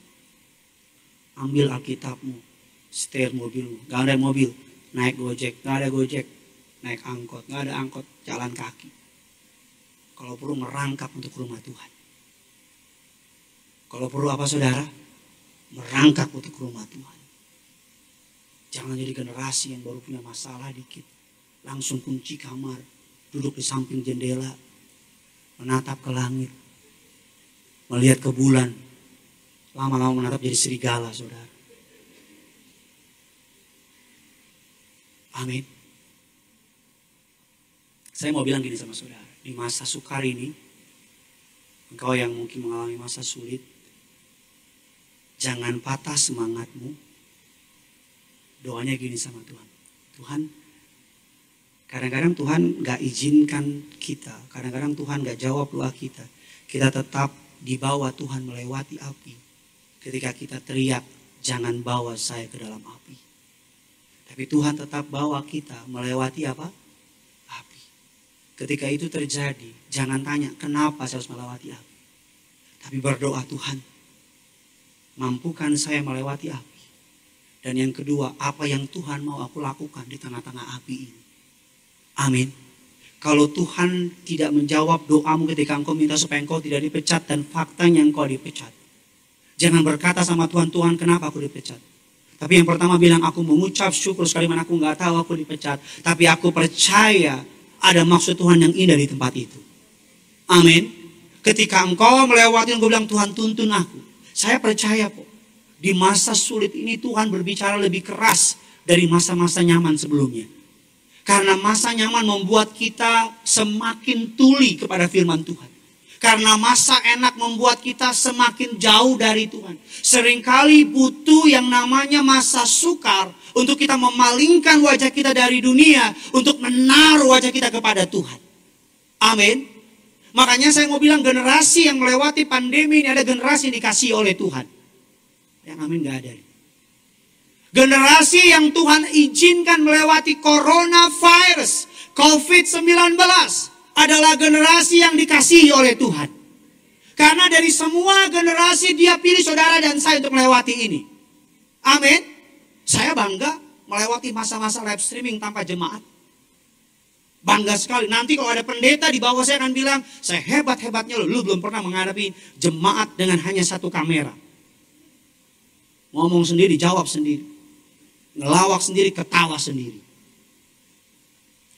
ambil Alkitabmu, setir mobilmu, gak ada mobil, naik gojek, gak ada gojek, naik angkot, gak ada angkot, jalan kaki. Kalau perlu merangkap untuk rumah Tuhan. Kalau perlu apa saudara? Merangkap untuk rumah Tuhan. Jangan jadi generasi yang baru punya masalah dikit. Langsung kunci kamar, duduk di samping jendela, menatap ke langit, melihat ke bulan, lama-lama menatap jadi serigala, saudara. Amin. Saya mau bilang gini sama saudara, di masa sukar ini, engkau yang mungkin mengalami masa sulit, jangan patah semangatmu. Doanya gini sama Tuhan. Tuhan, kadang-kadang Tuhan gak izinkan kita, kadang-kadang Tuhan gak jawab doa kita. Kita tetap dibawa Tuhan melewati api. Ketika kita teriak, jangan bawa saya ke dalam api. Tapi Tuhan tetap bawa kita melewati apa? Ketika itu terjadi, jangan tanya kenapa saya harus melewati api. Tapi berdoa Tuhan, mampukan saya melewati api. Dan yang kedua, apa yang Tuhan mau aku lakukan di tengah-tengah api ini. Amin. Kalau Tuhan tidak menjawab doamu ketika engkau minta supaya engkau tidak dipecat dan faktanya engkau dipecat. Jangan berkata sama Tuhan, Tuhan kenapa aku dipecat? Tapi yang pertama bilang aku mengucap syukur sekali mana aku nggak tahu aku dipecat. Tapi aku percaya ada maksud Tuhan yang indah di tempat itu. Amin. Ketika engkau melewati, engkau bilang Tuhan tuntun aku. Saya percaya kok. Di masa sulit ini Tuhan berbicara lebih keras dari masa-masa nyaman sebelumnya. Karena masa nyaman membuat kita semakin tuli kepada firman Tuhan. Karena masa enak membuat kita semakin jauh dari Tuhan. Seringkali butuh yang namanya masa sukar untuk kita memalingkan wajah kita dari dunia, untuk menaruh wajah kita kepada Tuhan. Amin. Makanya saya mau bilang generasi yang melewati pandemi ini ada generasi yang dikasih oleh Tuhan. Yang amin gak ada. Generasi yang Tuhan izinkan melewati coronavirus, COVID-19 adalah generasi yang dikasihi oleh Tuhan. Karena dari semua generasi dia pilih saudara dan saya untuk melewati ini. Amin. Saya bangga melewati masa-masa live streaming tanpa jemaat. Bangga sekali. Nanti kalau ada pendeta di bawah saya akan bilang, saya hebat-hebatnya loh. Lu belum pernah menghadapi jemaat dengan hanya satu kamera. Ngomong sendiri, jawab sendiri. Ngelawak sendiri, ketawa sendiri.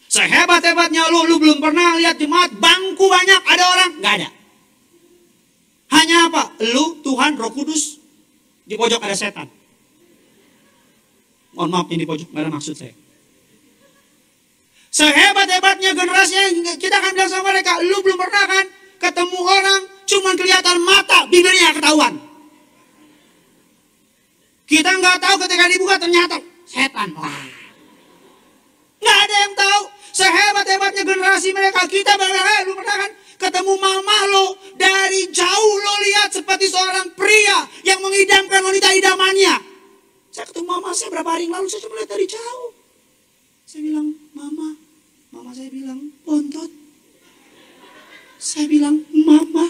Saya hebat-hebatnya lu, lu belum pernah lihat jemaat, bangku banyak, ada orang? Gak ada. Hanya apa? Lu, Tuhan, Roh Kudus, di pojok ada setan. Mohon maaf ini pojok, gak ada maksud saya. Sehebat-hebatnya generasi yang kita akan bilang sama mereka, lu belum pernah kan ketemu orang cuman kelihatan mata, bibirnya ketahuan. Kita nggak tahu ketika dibuka ternyata setan. Wah. Nggak ada yang tahu. Sehebat-hebatnya generasi mereka, kita berkata, lu pernah kan ketemu mama lo dari jauh lo lihat seperti seorang pria yang mengidamkan wanita idamannya. Saya ketemu mama saya berapa hari yang lalu, saya cuma lihat dari jauh. Saya bilang, mama, mama saya bilang, bontot. Saya bilang, mama.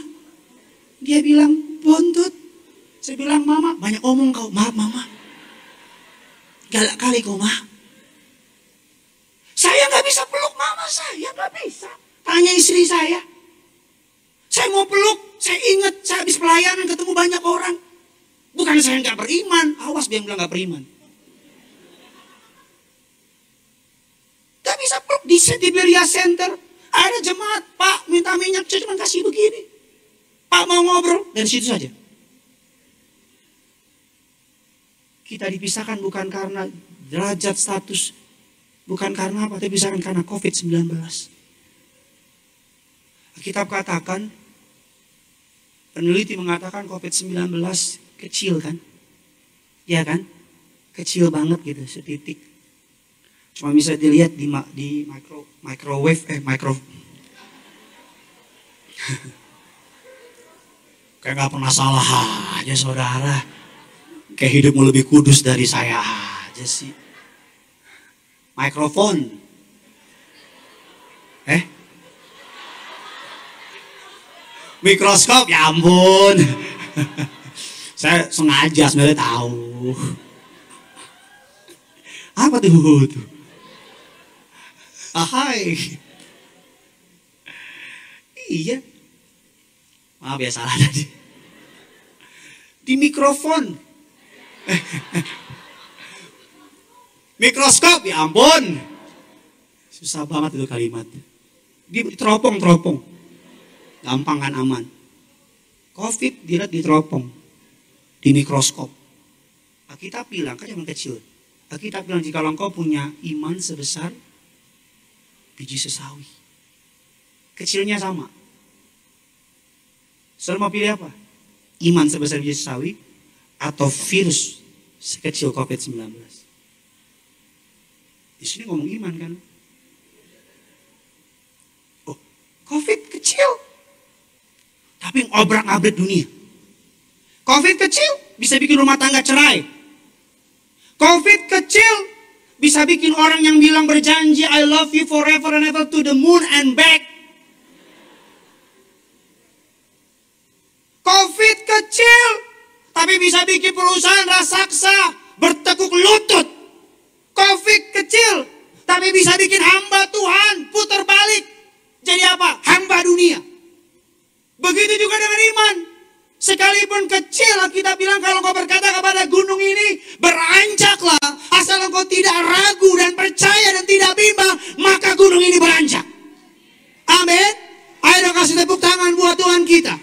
Dia bilang, bontot. Saya bilang, mama, banyak omong kau. Maaf, mama. Galak kali kau, ma. Saya nggak bisa peluk mama saya, nggak bisa. Tanya istri saya. Saya mau peluk, saya ingat saya habis pelayanan ketemu banyak orang. Bukan saya nggak beriman, awas dia bilang nggak beriman. Bisa peluk di Setiberia Center. Ada jemaat, Pak minta minyak, saya cuma kasih begini. Pak mau ngobrol, dari situ saja. Kita dipisahkan bukan karena derajat status, bukan karena apa, tapi dipisahkan karena COVID-19. Kitab katakan, peneliti mengatakan COVID-19 kecil kan? Ya kan? Kecil banget gitu, setitik. Cuma bisa dilihat di di micro microwave eh micro Kayak nggak pernah salah aja saudara. Kayak hidupmu lebih kudus dari saya aja sih. Mikrofon. Eh? Mikroskop, ya ampun. Saya sengaja sebenarnya tahu. Apa tuh? tuh? Ahai. Iya. Maaf ya salah tadi. Di mikrofon. Mikroskop, ya ampun. Susah banget itu kalimat. Di teropong-teropong. Gampang kan aman. Covid dilihat di teropong. Di mikroskop. Kita bilang, kan cuma kecil. Kita bilang jika engkau punya iman sebesar biji sesawi. Kecilnya sama. Saudara mau pilih apa? Iman sebesar biji sesawi atau virus sekecil COVID-19? Di sini ngomong iman kan? Oh, COVID kecil. Tapi ngobrak-abrik dunia. COVID kecil bisa bikin rumah tangga cerai. COVID kecil bisa bikin orang yang bilang berjanji I love you forever and ever to the moon and back. Covid kecil, tapi bisa bikin perusahaan raksasa bertekuk lutut. Covid kecil, tapi bisa bikin hamba Tuhan putar balik. Jadi apa? Hamba dunia. Begitu juga dengan iman. Sekalipun kecil kita bilang kalau kau berkata kepada gunung ini beranjaklah asal engkau tidak ragu dan percaya dan tidak bimbang maka gunung ini beranjak. Amin. Ayo kasih tepuk tangan buat Tuhan kita.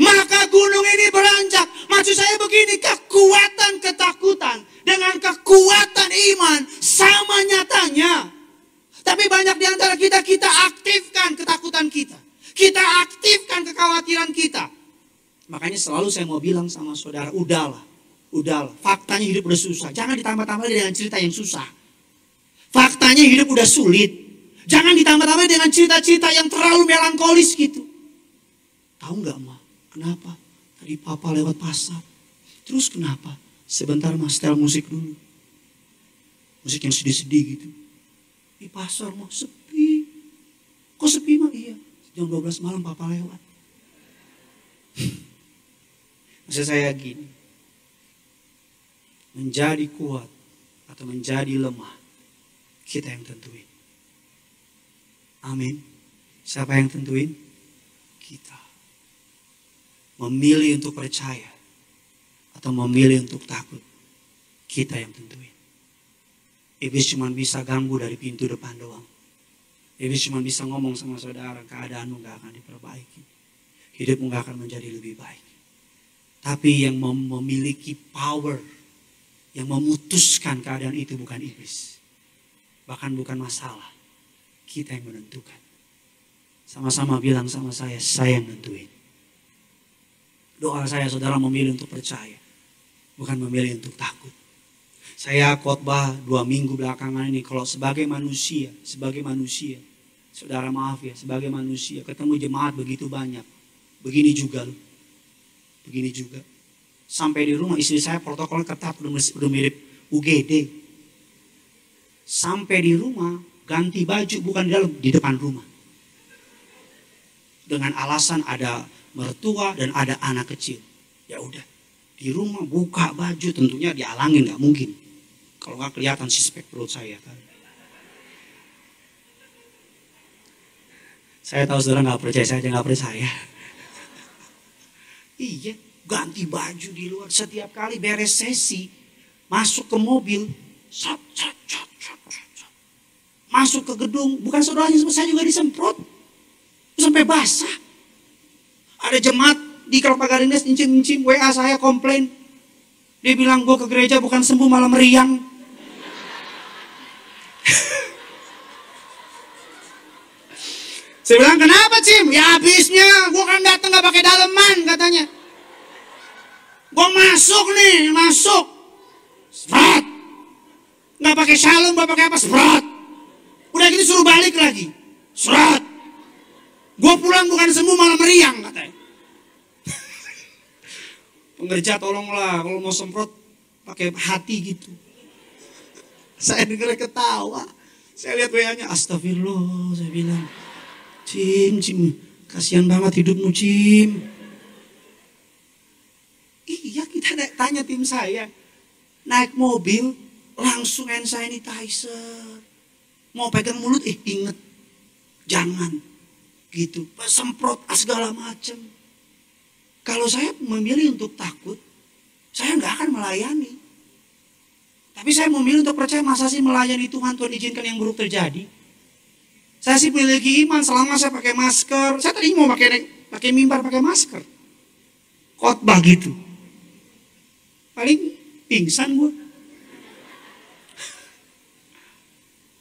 Maka gunung ini beranjak. Maksud saya begini, kekuatan ketakutan dengan kekuatan iman sama nyatanya. Tapi banyak di antara kita, kita aktifkan ketakutan kita. Kita aktifkan kekhawatiran kita. Makanya selalu saya mau bilang sama saudara, udahlah, udahlah. Faktanya hidup udah susah. Jangan ditambah-tambah dengan cerita yang susah. Faktanya hidup udah sulit. Jangan ditambah-tambah dengan cerita-cerita yang terlalu melankolis gitu. Tahu nggak, Ma? Kenapa? Tadi papa lewat pasar. Terus kenapa? Sebentar mas setel musik dulu. Musik yang sedih-sedih gitu. Di pasar mau sepi. Kok sepi mah? Iya. Jam 12 malam papa lewat. Maksud saya gini. Menjadi kuat atau menjadi lemah. Kita yang tentuin. Amin. Siapa yang tentuin? Kita. Memilih untuk percaya. Atau memilih untuk takut. Kita yang tentuin. Iblis cuma bisa ganggu dari pintu depan doang. Iblis cuma bisa ngomong sama saudara, keadaanmu gak akan diperbaiki. Hidupmu gak akan menjadi lebih baik. Tapi yang memiliki power, yang memutuskan keadaan itu bukan iblis. Bahkan bukan masalah. Kita yang menentukan. Sama-sama bilang sama saya, saya yang nentuin. Doa saya saudara memilih untuk percaya. Bukan memilih untuk takut. Saya khotbah dua minggu belakangan ini. Kalau sebagai manusia, sebagai manusia. Saudara maaf ya, sebagai manusia. Ketemu jemaat begitu banyak. Begini juga loh. Begini juga. Sampai di rumah istri saya protokol ketat udah mirip UGD. Sampai di rumah ganti baju bukan di dalam, di depan rumah. Dengan alasan ada mertua dan ada anak kecil. Ya udah, di rumah buka baju tentunya dialangin nggak mungkin. Kalau nggak kelihatan suspek perut saya kan. Saya tahu saudara nggak percaya, saya aja nggak percaya. Iya, ganti baju di luar. Setiap kali beres sesi, masuk ke mobil, sat, sat, sat, sat, sat. masuk ke gedung. Bukan saudaranya, saya juga disemprot. Sampai basah. Ada jemaat di Kelapa Gading incim-incim, WA saya komplain. Dia bilang, gue ke gereja bukan sembuh malah meriang. Saya bilang, kenapa Cim? Ya habisnya, gue kan datang gak pakai daleman katanya. Gue masuk nih, masuk. Sprot. Gak pakai shalom, gak pakai apa, sprot. Udah gitu suruh balik lagi. Sprot. Gue pulang bukan sembuh malah meriang katanya. Pengerja tolonglah kalau mau semprot pakai hati gitu. Saya dengar ketawa. Saya lihat WA-nya, astagfirullah, saya bilang. Cim, Cim, kasihan banget hidupmu, Cim. Iya, kita tanya, tim saya. Naik mobil, langsung hand sanitizer. Mau pegang mulut, eh inget. Jangan. Gitu. Semprot ah, segala macam. Kalau saya memilih untuk takut, saya nggak akan melayani. Tapi saya memilih untuk percaya masa sih melayani Tuhan, Tuhan izinkan yang buruk terjadi. Saya sih memiliki iman selama saya pakai masker. Saya tadi mau pakai pakai mimbar pakai masker. Khotbah gitu. Paling pingsan gue.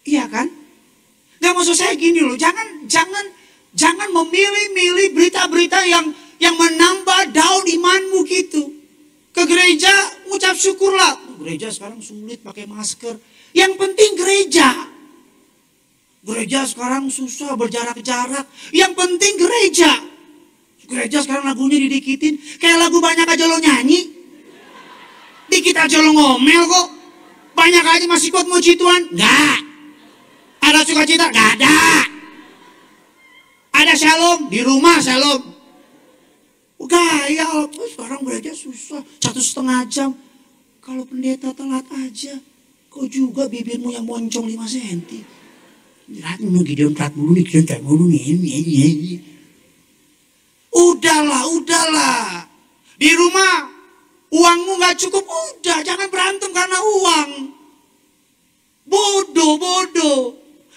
Iya kan? Gak maksud saya gini loh, jangan jangan jangan memilih-milih berita-berita yang yang menambah daun imanmu gitu. Ke gereja ucap syukurlah. Gereja sekarang sulit pakai masker. Yang penting gereja. Gereja sekarang susah berjarak-jarak. Yang penting gereja. Gereja sekarang lagunya didikitin. Kayak lagu banyak aja lo nyanyi. Dikit aja lo ngomel kok. Banyak aja masih kuat muji Tuhan. Enggak. Ada sukacita? Enggak ada. Ada shalom? Di rumah shalom. Gaya, sekarang gereja susah. Satu setengah jam. Kalau pendeta telat aja. Kau juga bibirmu yang moncong 5 senti. Rat mulu Gideon mulu nih, Gideon mulu nih. Udahlah, udahlah. Di rumah uangmu gak cukup, udah jangan berantem karena uang. Bodoh, bodoh.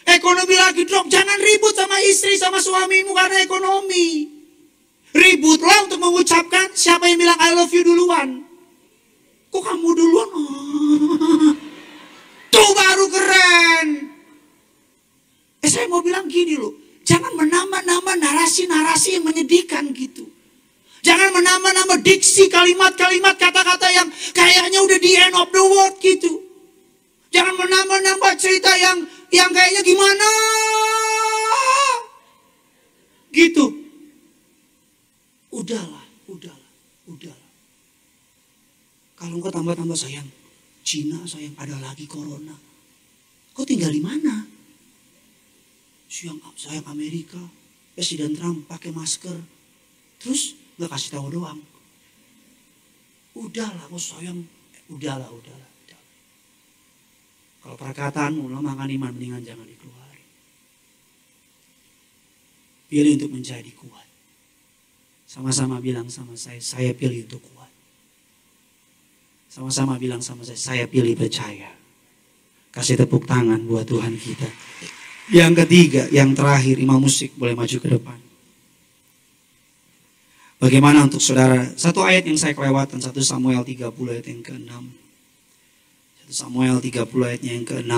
Ekonomi lagi drop, jangan ribut sama istri, sama suamimu karena ekonomi. Ributlah untuk mengucapkan siapa yang bilang I love you duluan. Kok kamu duluan? Tuh baru keren. Eh saya mau bilang gini loh. Jangan menambah-nambah narasi-narasi yang menyedihkan gitu. Jangan menambah-nambah diksi kalimat-kalimat kata-kata yang kayaknya udah di end of the world gitu. Jangan menambah-nambah cerita yang yang kayaknya gimana. Gitu. Udahlah, udahlah, udahlah. Kalau engkau tambah-tambah sayang, Cina sayang, ada lagi corona. Kau tinggal di mana? Sayang, sayang Amerika, Presiden Trump pakai masker. Terus nggak kasih tahu doang. Udahlah, kau sayang, udahlah, udahlah. Kalau perkataanmu lemahkan iman, mendingan jangan dikeluarin. Pilih untuk menjadi kuat. Sama-sama bilang sama saya, saya pilih untuk kuat. Sama-sama bilang sama saya, saya pilih percaya. Kasih tepuk tangan buat Tuhan kita. Yang ketiga, yang terakhir, imam musik boleh maju ke depan. Bagaimana untuk saudara? Satu ayat yang saya kelewatan, 1 Samuel 30 ayat yang ke-6. 1 Samuel 30 ayatnya yang ke-6.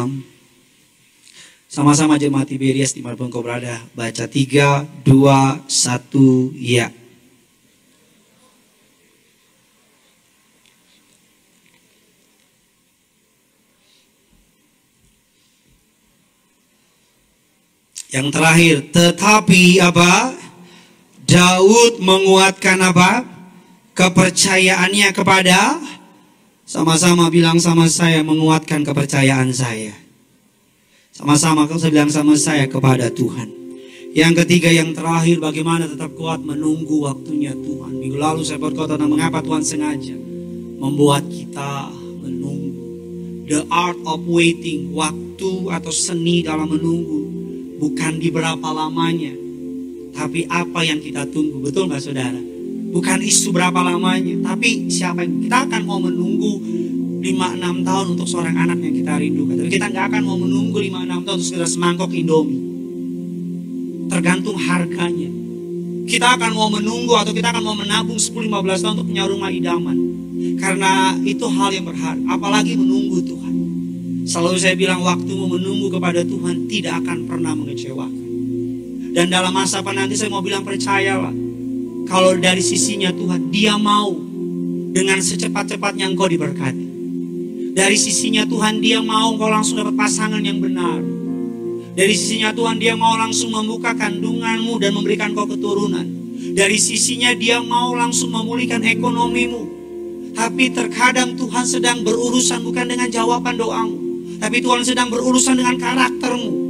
Sama-sama jemaat Tiberias di mana pun kau berada. Baca 3, 2, 1, ya. Yang terakhir, tetapi apa? Daud menguatkan apa? Kepercayaannya kepada sama-sama bilang sama saya menguatkan kepercayaan saya. Sama-sama kau bilang sama saya kepada Tuhan. Yang ketiga, yang terakhir, bagaimana tetap kuat menunggu waktunya Tuhan. Minggu lalu saya berkata tentang mengapa Tuhan sengaja membuat kita menunggu. The art of waiting, waktu atau seni dalam menunggu Bukan di berapa lamanya, tapi apa yang kita tunggu. Betul nggak saudara? Bukan isu berapa lamanya, tapi siapa yang kita akan mau menunggu 5-6 tahun untuk seorang anak yang kita rindukan. Tapi kita nggak akan mau menunggu 5-6 tahun untuk semangkok Indomie. Tergantung harganya. Kita akan mau menunggu atau kita akan mau menabung 10-15 tahun untuk punya rumah idaman. Karena itu hal yang berharga. Apalagi menunggu Tuhan. Selalu saya bilang waktumu menunggu kepada Tuhan tidak akan pernah mengecewakan. Dan dalam masa nanti saya mau bilang percayalah. Kalau dari sisinya Tuhan, dia mau dengan secepat-cepatnya engkau diberkati. Dari sisinya Tuhan, dia mau engkau langsung dapat pasangan yang benar. Dari sisinya Tuhan, dia mau langsung membuka kandunganmu dan memberikan kau keturunan. Dari sisinya dia mau langsung memulihkan ekonomimu. Tapi terkadang Tuhan sedang berurusan bukan dengan jawaban doamu. Tapi Tuhan sedang berurusan dengan karaktermu.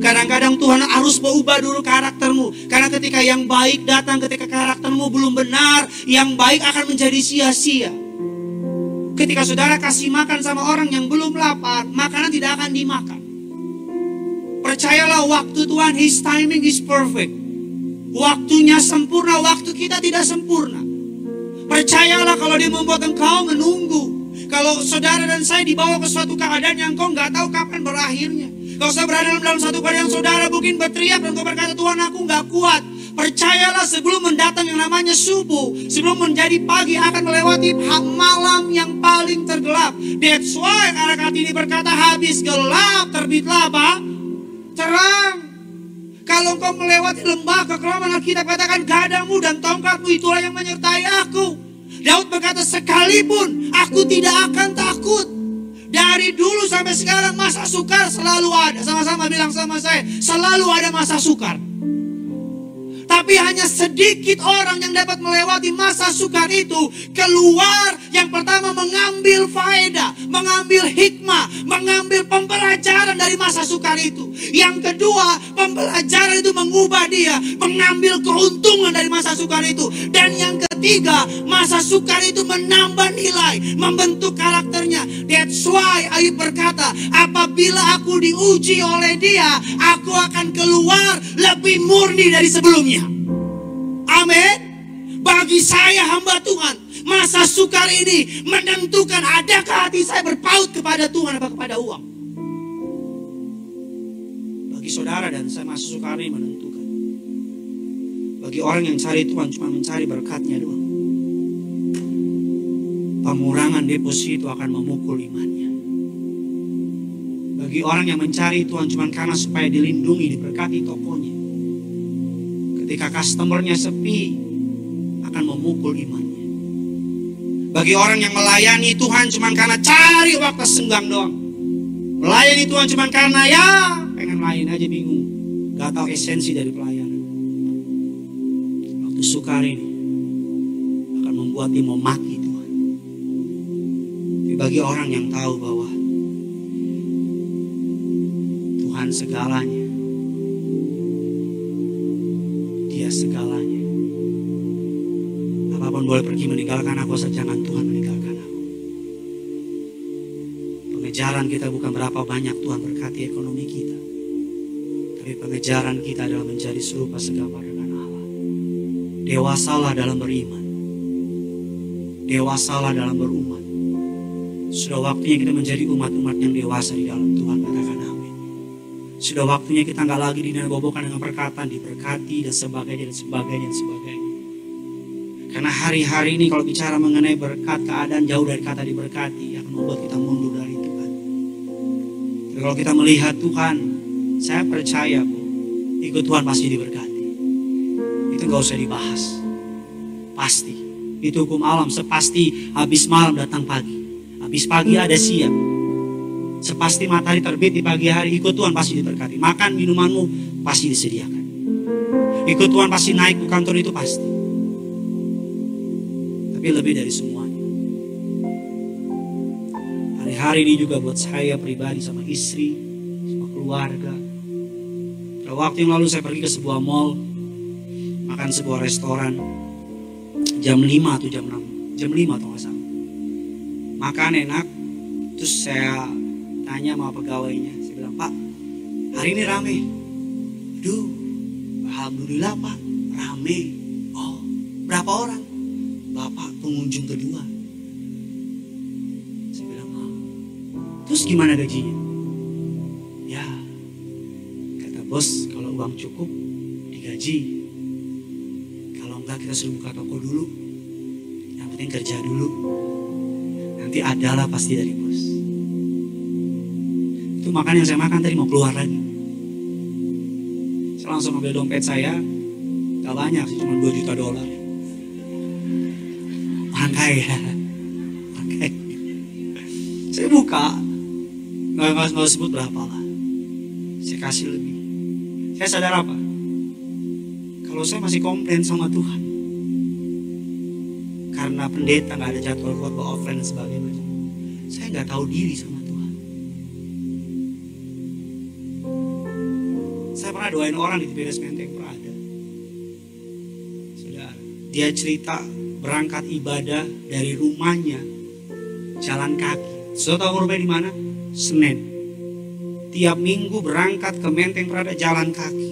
Kadang-kadang Tuhan harus berubah dulu karaktermu. Karena ketika yang baik datang, ketika karaktermu belum benar, yang baik akan menjadi sia-sia. Ketika saudara kasih makan sama orang yang belum lapar, makanan tidak akan dimakan. Percayalah waktu Tuhan, His timing is perfect. Waktunya sempurna, waktu kita tidak sempurna. Percayalah kalau dia membuat engkau menunggu. Kalau saudara dan saya dibawa ke suatu keadaan yang kau nggak tahu kapan berakhirnya. Kalau saya berada dalam, dalam satu keadaan saudara mungkin berteriak dan kau berkata Tuhan aku nggak kuat. Percayalah sebelum mendatang yang namanya subuh, sebelum menjadi pagi akan melewati malam yang paling tergelap. That's why anak ini berkata habis gelap terbitlah apa? Terang. Kalau kau melewati lembah kekelaman kita katakan gadamu dan tongkatmu itulah yang menyertai aku. Daud berkata sekalipun aku tidak akan takut. Dari dulu sampai sekarang masa sukar selalu ada. Sama-sama bilang sama saya, selalu ada masa sukar. Tapi hanya sedikit orang yang dapat melewati masa sukar itu keluar yang pertama mengambil faedah, mengambil hikmah, mengambil pembelajaran dari masa sukar itu. Yang kedua, pembelajaran itu mengubah dia, mengambil keuntungan dari masa sukar itu. Dan yang ketiga, masa sukar itu menambah nilai, membentuk karakternya. That's why Ayub berkata, apabila aku diuji oleh dia, aku akan keluar lebih murni dari sebelumnya. Amin. Bagi saya hamba Tuhan, masa sukar ini menentukan adakah hati saya berpaut kepada Tuhan atau kepada uang. Bagi saudara dan saya masa sukar ini menentukan. Bagi orang yang cari Tuhan cuma mencari berkatnya doang. Pengurangan deposito akan memukul imannya. Bagi orang yang mencari Tuhan cuma karena supaya dilindungi, diberkati tokonya Ketika customernya sepi, akan memukul imannya. Bagi orang yang melayani Tuhan cuma karena cari waktu senggang doang. Melayani Tuhan cuma karena ya pengen lain aja bingung. Gak tahu esensi dari pelayanan. Waktu sukar ini akan membuat dia mau mati Tuhan. Tapi bagi orang yang tahu bahwa Tuhan segalanya segalanya. Apa pun boleh pergi meninggalkan aku, asal jangan Tuhan meninggalkan aku. Pengejaran kita bukan berapa banyak Tuhan berkati ekonomi kita. Tapi pengejaran kita adalah menjadi serupa Allah. Dewasalah dalam beriman. Dewasalah dalam berumat. Sudah waktunya kita menjadi umat-umat yang dewasa di dalam Tuhan. Katakan sudah waktunya kita nggak lagi bobokan dengan perkataan, diberkati dan sebagainya dan sebagainya dan sebagainya. Karena hari-hari ini kalau bicara mengenai berkat, keadaan jauh dari kata diberkati akan membuat kita mundur dari Tuhan. Tapi kalau kita melihat Tuhan, saya percaya bu, ikut Tuhan pasti diberkati. Itu nggak usah dibahas. Pasti. Itu hukum alam, sepasti habis malam datang pagi. Habis pagi ada siang. Sepasti matahari terbit di pagi hari, ikut Tuhan pasti diberkati. Makan minumanmu pasti disediakan. Ikut Tuhan pasti naik ke kantor itu pasti. Tapi lebih dari semuanya. Hari-hari ini juga buat saya pribadi sama istri, sama keluarga. Pada waktu yang lalu saya pergi ke sebuah mall, makan sebuah restoran, jam 5 atau jam 6, jam 5 atau nggak salah. Makan enak, terus saya tanya sama pegawainya. Saya bilang, Pak, hari ini rame. Aduh, Alhamdulillah Pak, rame. Oh, berapa orang? Bapak pengunjung kedua. Saya bilang, oh. Terus gimana gajinya? Ya, kata bos, kalau uang cukup, digaji. Kita suruh buka toko dulu. Yang penting kerja dulu. Nanti adalah pasti dari bos. Itu makan yang saya makan tadi mau keluar lagi. Saya langsung ambil dompet saya. Gak banyak sih, cuma 2 juta dolar. Orang kaya. Saya buka. Gak, gak, gak sebut berapa lah. Saya kasih lebih. Saya sadar apa? Kalau saya masih komplain sama Tuhan. Karena pendeta gak ada jadwal buat offline dan sebagainya. Saya gak tahu diri sama doain orang di TPS Menteng Prada. Sudah, dia cerita berangkat ibadah dari rumahnya jalan kaki. Saudara tahu rumahnya di mana? Senen. Tiap minggu berangkat ke Menteng Prada jalan kaki.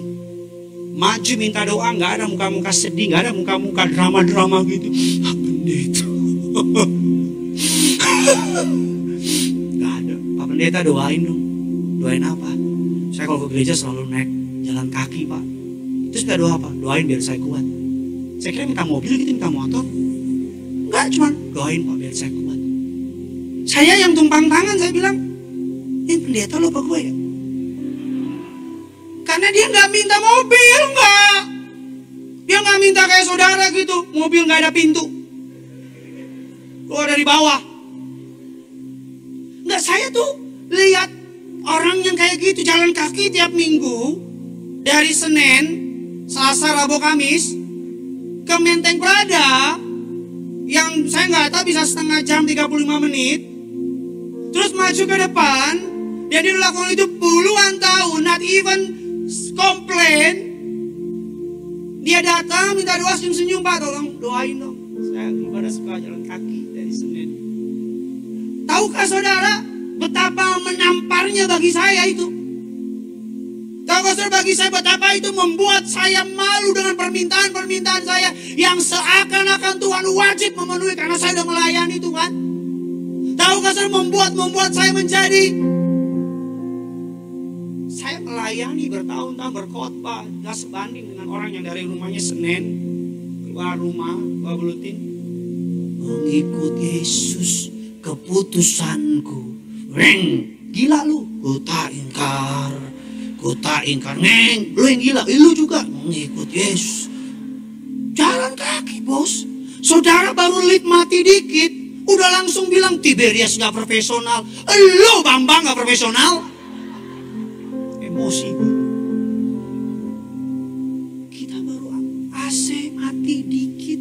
Maju minta doa, nggak ada muka-muka sedih, nggak ada muka-muka drama-drama gitu. Ah, pendeta. Nggak ada. Pak pendeta doain dong. Doain apa? Saya kalau ke gereja selalu naik jalan kaki pak. Terus kita doa apa? Doain biar saya kuat. Saya kira minta mobil gitu, minta motor. Enggak, cuman doain pak biar saya kuat. Saya yang tumpang tangan, saya bilang, ini pendeta lo apa gue ya? Karena dia nggak minta mobil, nggak. Dia nggak minta kayak saudara gitu, mobil nggak ada pintu. Keluar dari bawah. Nggak, saya tuh lihat orang yang kayak gitu jalan kaki tiap minggu dari Senin, Selasa, Rabu, Kamis ke Menteng Prada yang saya nggak tahu bisa setengah jam 35 menit terus maju ke depan dan dia lakukan itu puluhan tahun not even komplain. Dia datang minta doa senyum-senyum pak. Tolong doain dong. Saya ibadah suka jalan kaki dari Senin tahukah saudara betapa menamparnya bagi saya itu? Tahukah saudara bagi saya betapa itu membuat saya malu dengan permintaan-permintaan saya yang seakan-akan Tuhan wajib memenuhi karena saya sudah melayani Tuhan. Tahukah saudara membuat membuat saya menjadi saya melayani bertahun-tahun berkhotbah gak sebanding dengan orang yang dari rumahnya Senin keluar rumah bawa belutin mengikut Yesus keputusanku. Reng, gila lu, ku tak ingkar Ku tak ingkar, neng, lu yang gila, lu juga mengikut Yesus. Jalan kaki bos. Saudara baru lip mati dikit, udah langsung bilang Tiberias gak profesional. Lu Bambang gak profesional. Emosi. Kita baru AC mati dikit.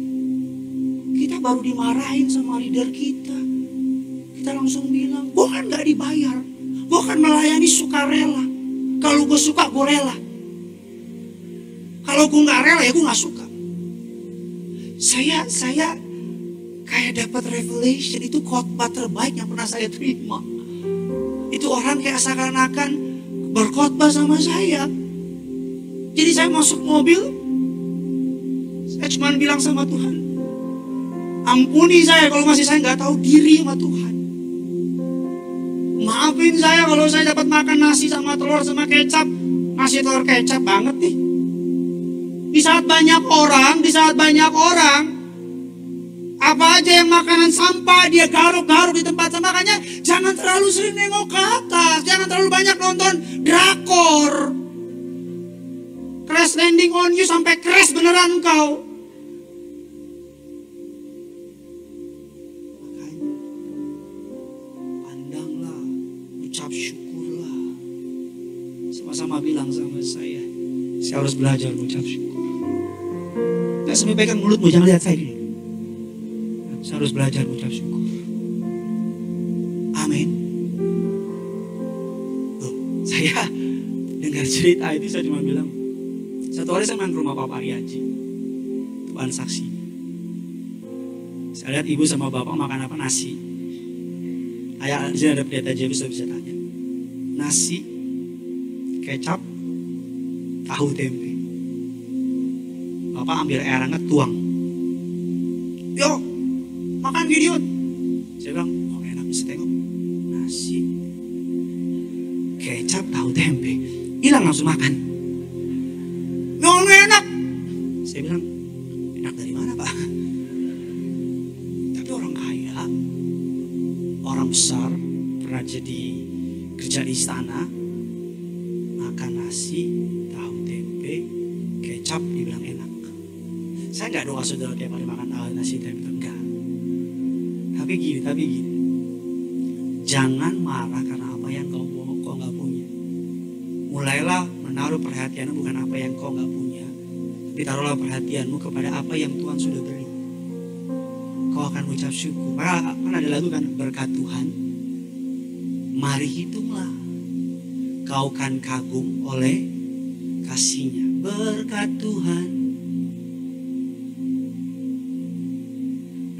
Kita baru dimarahin sama leader kita. Kita langsung bilang, gue kan gak dibayar. Gue kan melayani sukarela. Kalau gue suka, gue rela. Kalau gue nggak rela, ya gue nggak suka. Saya, saya kayak dapat revelation itu khotbah terbaik yang pernah saya terima. Itu orang kayak seakan-akan berkhotbah sama saya. Jadi saya masuk mobil, saya cuma bilang sama Tuhan, ampuni saya kalau masih saya nggak tahu diri sama Tuhan. Maafin saya kalau saya dapat makan nasi sama telur sama kecap. Nasi telur kecap banget nih. Di saat banyak orang, di saat banyak orang, apa aja yang makanan sampah dia garuk-garuk di tempat sampah. Makanya jangan terlalu sering nengok ke atas, jangan terlalu banyak nonton drakor. Crash landing on you sampai crash beneran kau. ucap syukurlah. Sama-sama bilang sama saya, saya harus belajar mengucap syukur. Gak sampai pegang mulutmu, jangan lihat saya gini. Saya harus belajar mengucap syukur. Amin. Saya dengar cerita itu saya cuma bilang, satu hari saya main ke rumah Papa Ariaji. Tuhan saksi. Saya lihat ibu sama bapak makan apa nasi. Ayah di ada pendeta James bisa tanya. Nasi, kecap, tahu tempe. Bapak ambil air hangat tuang. Hilang langsung makan. Nggak enak. Saya bilang, enak dari mana pak? Tapi orang kaya, orang besar, pernah jadi kerja di istana, makan nasi, tahu tempe, kecap, dibilang enak. Saya nggak doa saudara tiap hari makan tahu nasi tempe, enggak. Tapi gini, tapi gini. Jangan marah karena Menaruh perhatianmu bukan apa yang kau nggak punya, tapi taruhlah perhatianmu kepada apa yang Tuhan sudah beri. Kau akan mengucap syukur. Maka kan ada lagu kan berkat Tuhan. Mari hitunglah. Kau kan kagum oleh kasihnya. Berkat Tuhan.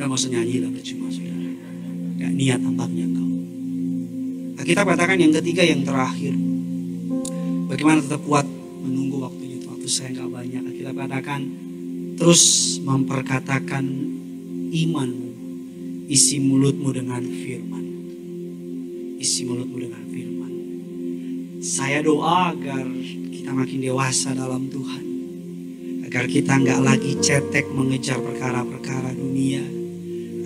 Gak mau nyanyi lah percuma saudara. Gak niat tampaknya kau. Kita katakan yang ketiga yang terakhir. Bagaimana tetap kuat menunggu waktunya waktu saya nggak banyak. Kita katakan terus memperkatakan imanmu, isi mulutmu dengan firman, isi mulutmu dengan firman. Saya doa agar kita makin dewasa dalam Tuhan, agar kita nggak lagi cetek mengejar perkara-perkara dunia,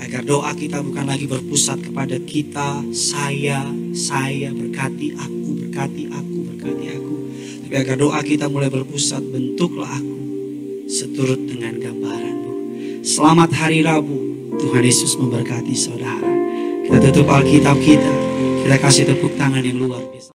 agar doa kita bukan lagi berpusat kepada kita, saya, saya berkati aku, berkati aku, berkati aku. Agar doa kita mulai berpusat, bentuklah aku seturut dengan gambaranmu. Selamat hari Rabu, Tuhan Yesus memberkati saudara. Kita tutup Alkitab kita, kita kasih tepuk tangan yang luar biasa.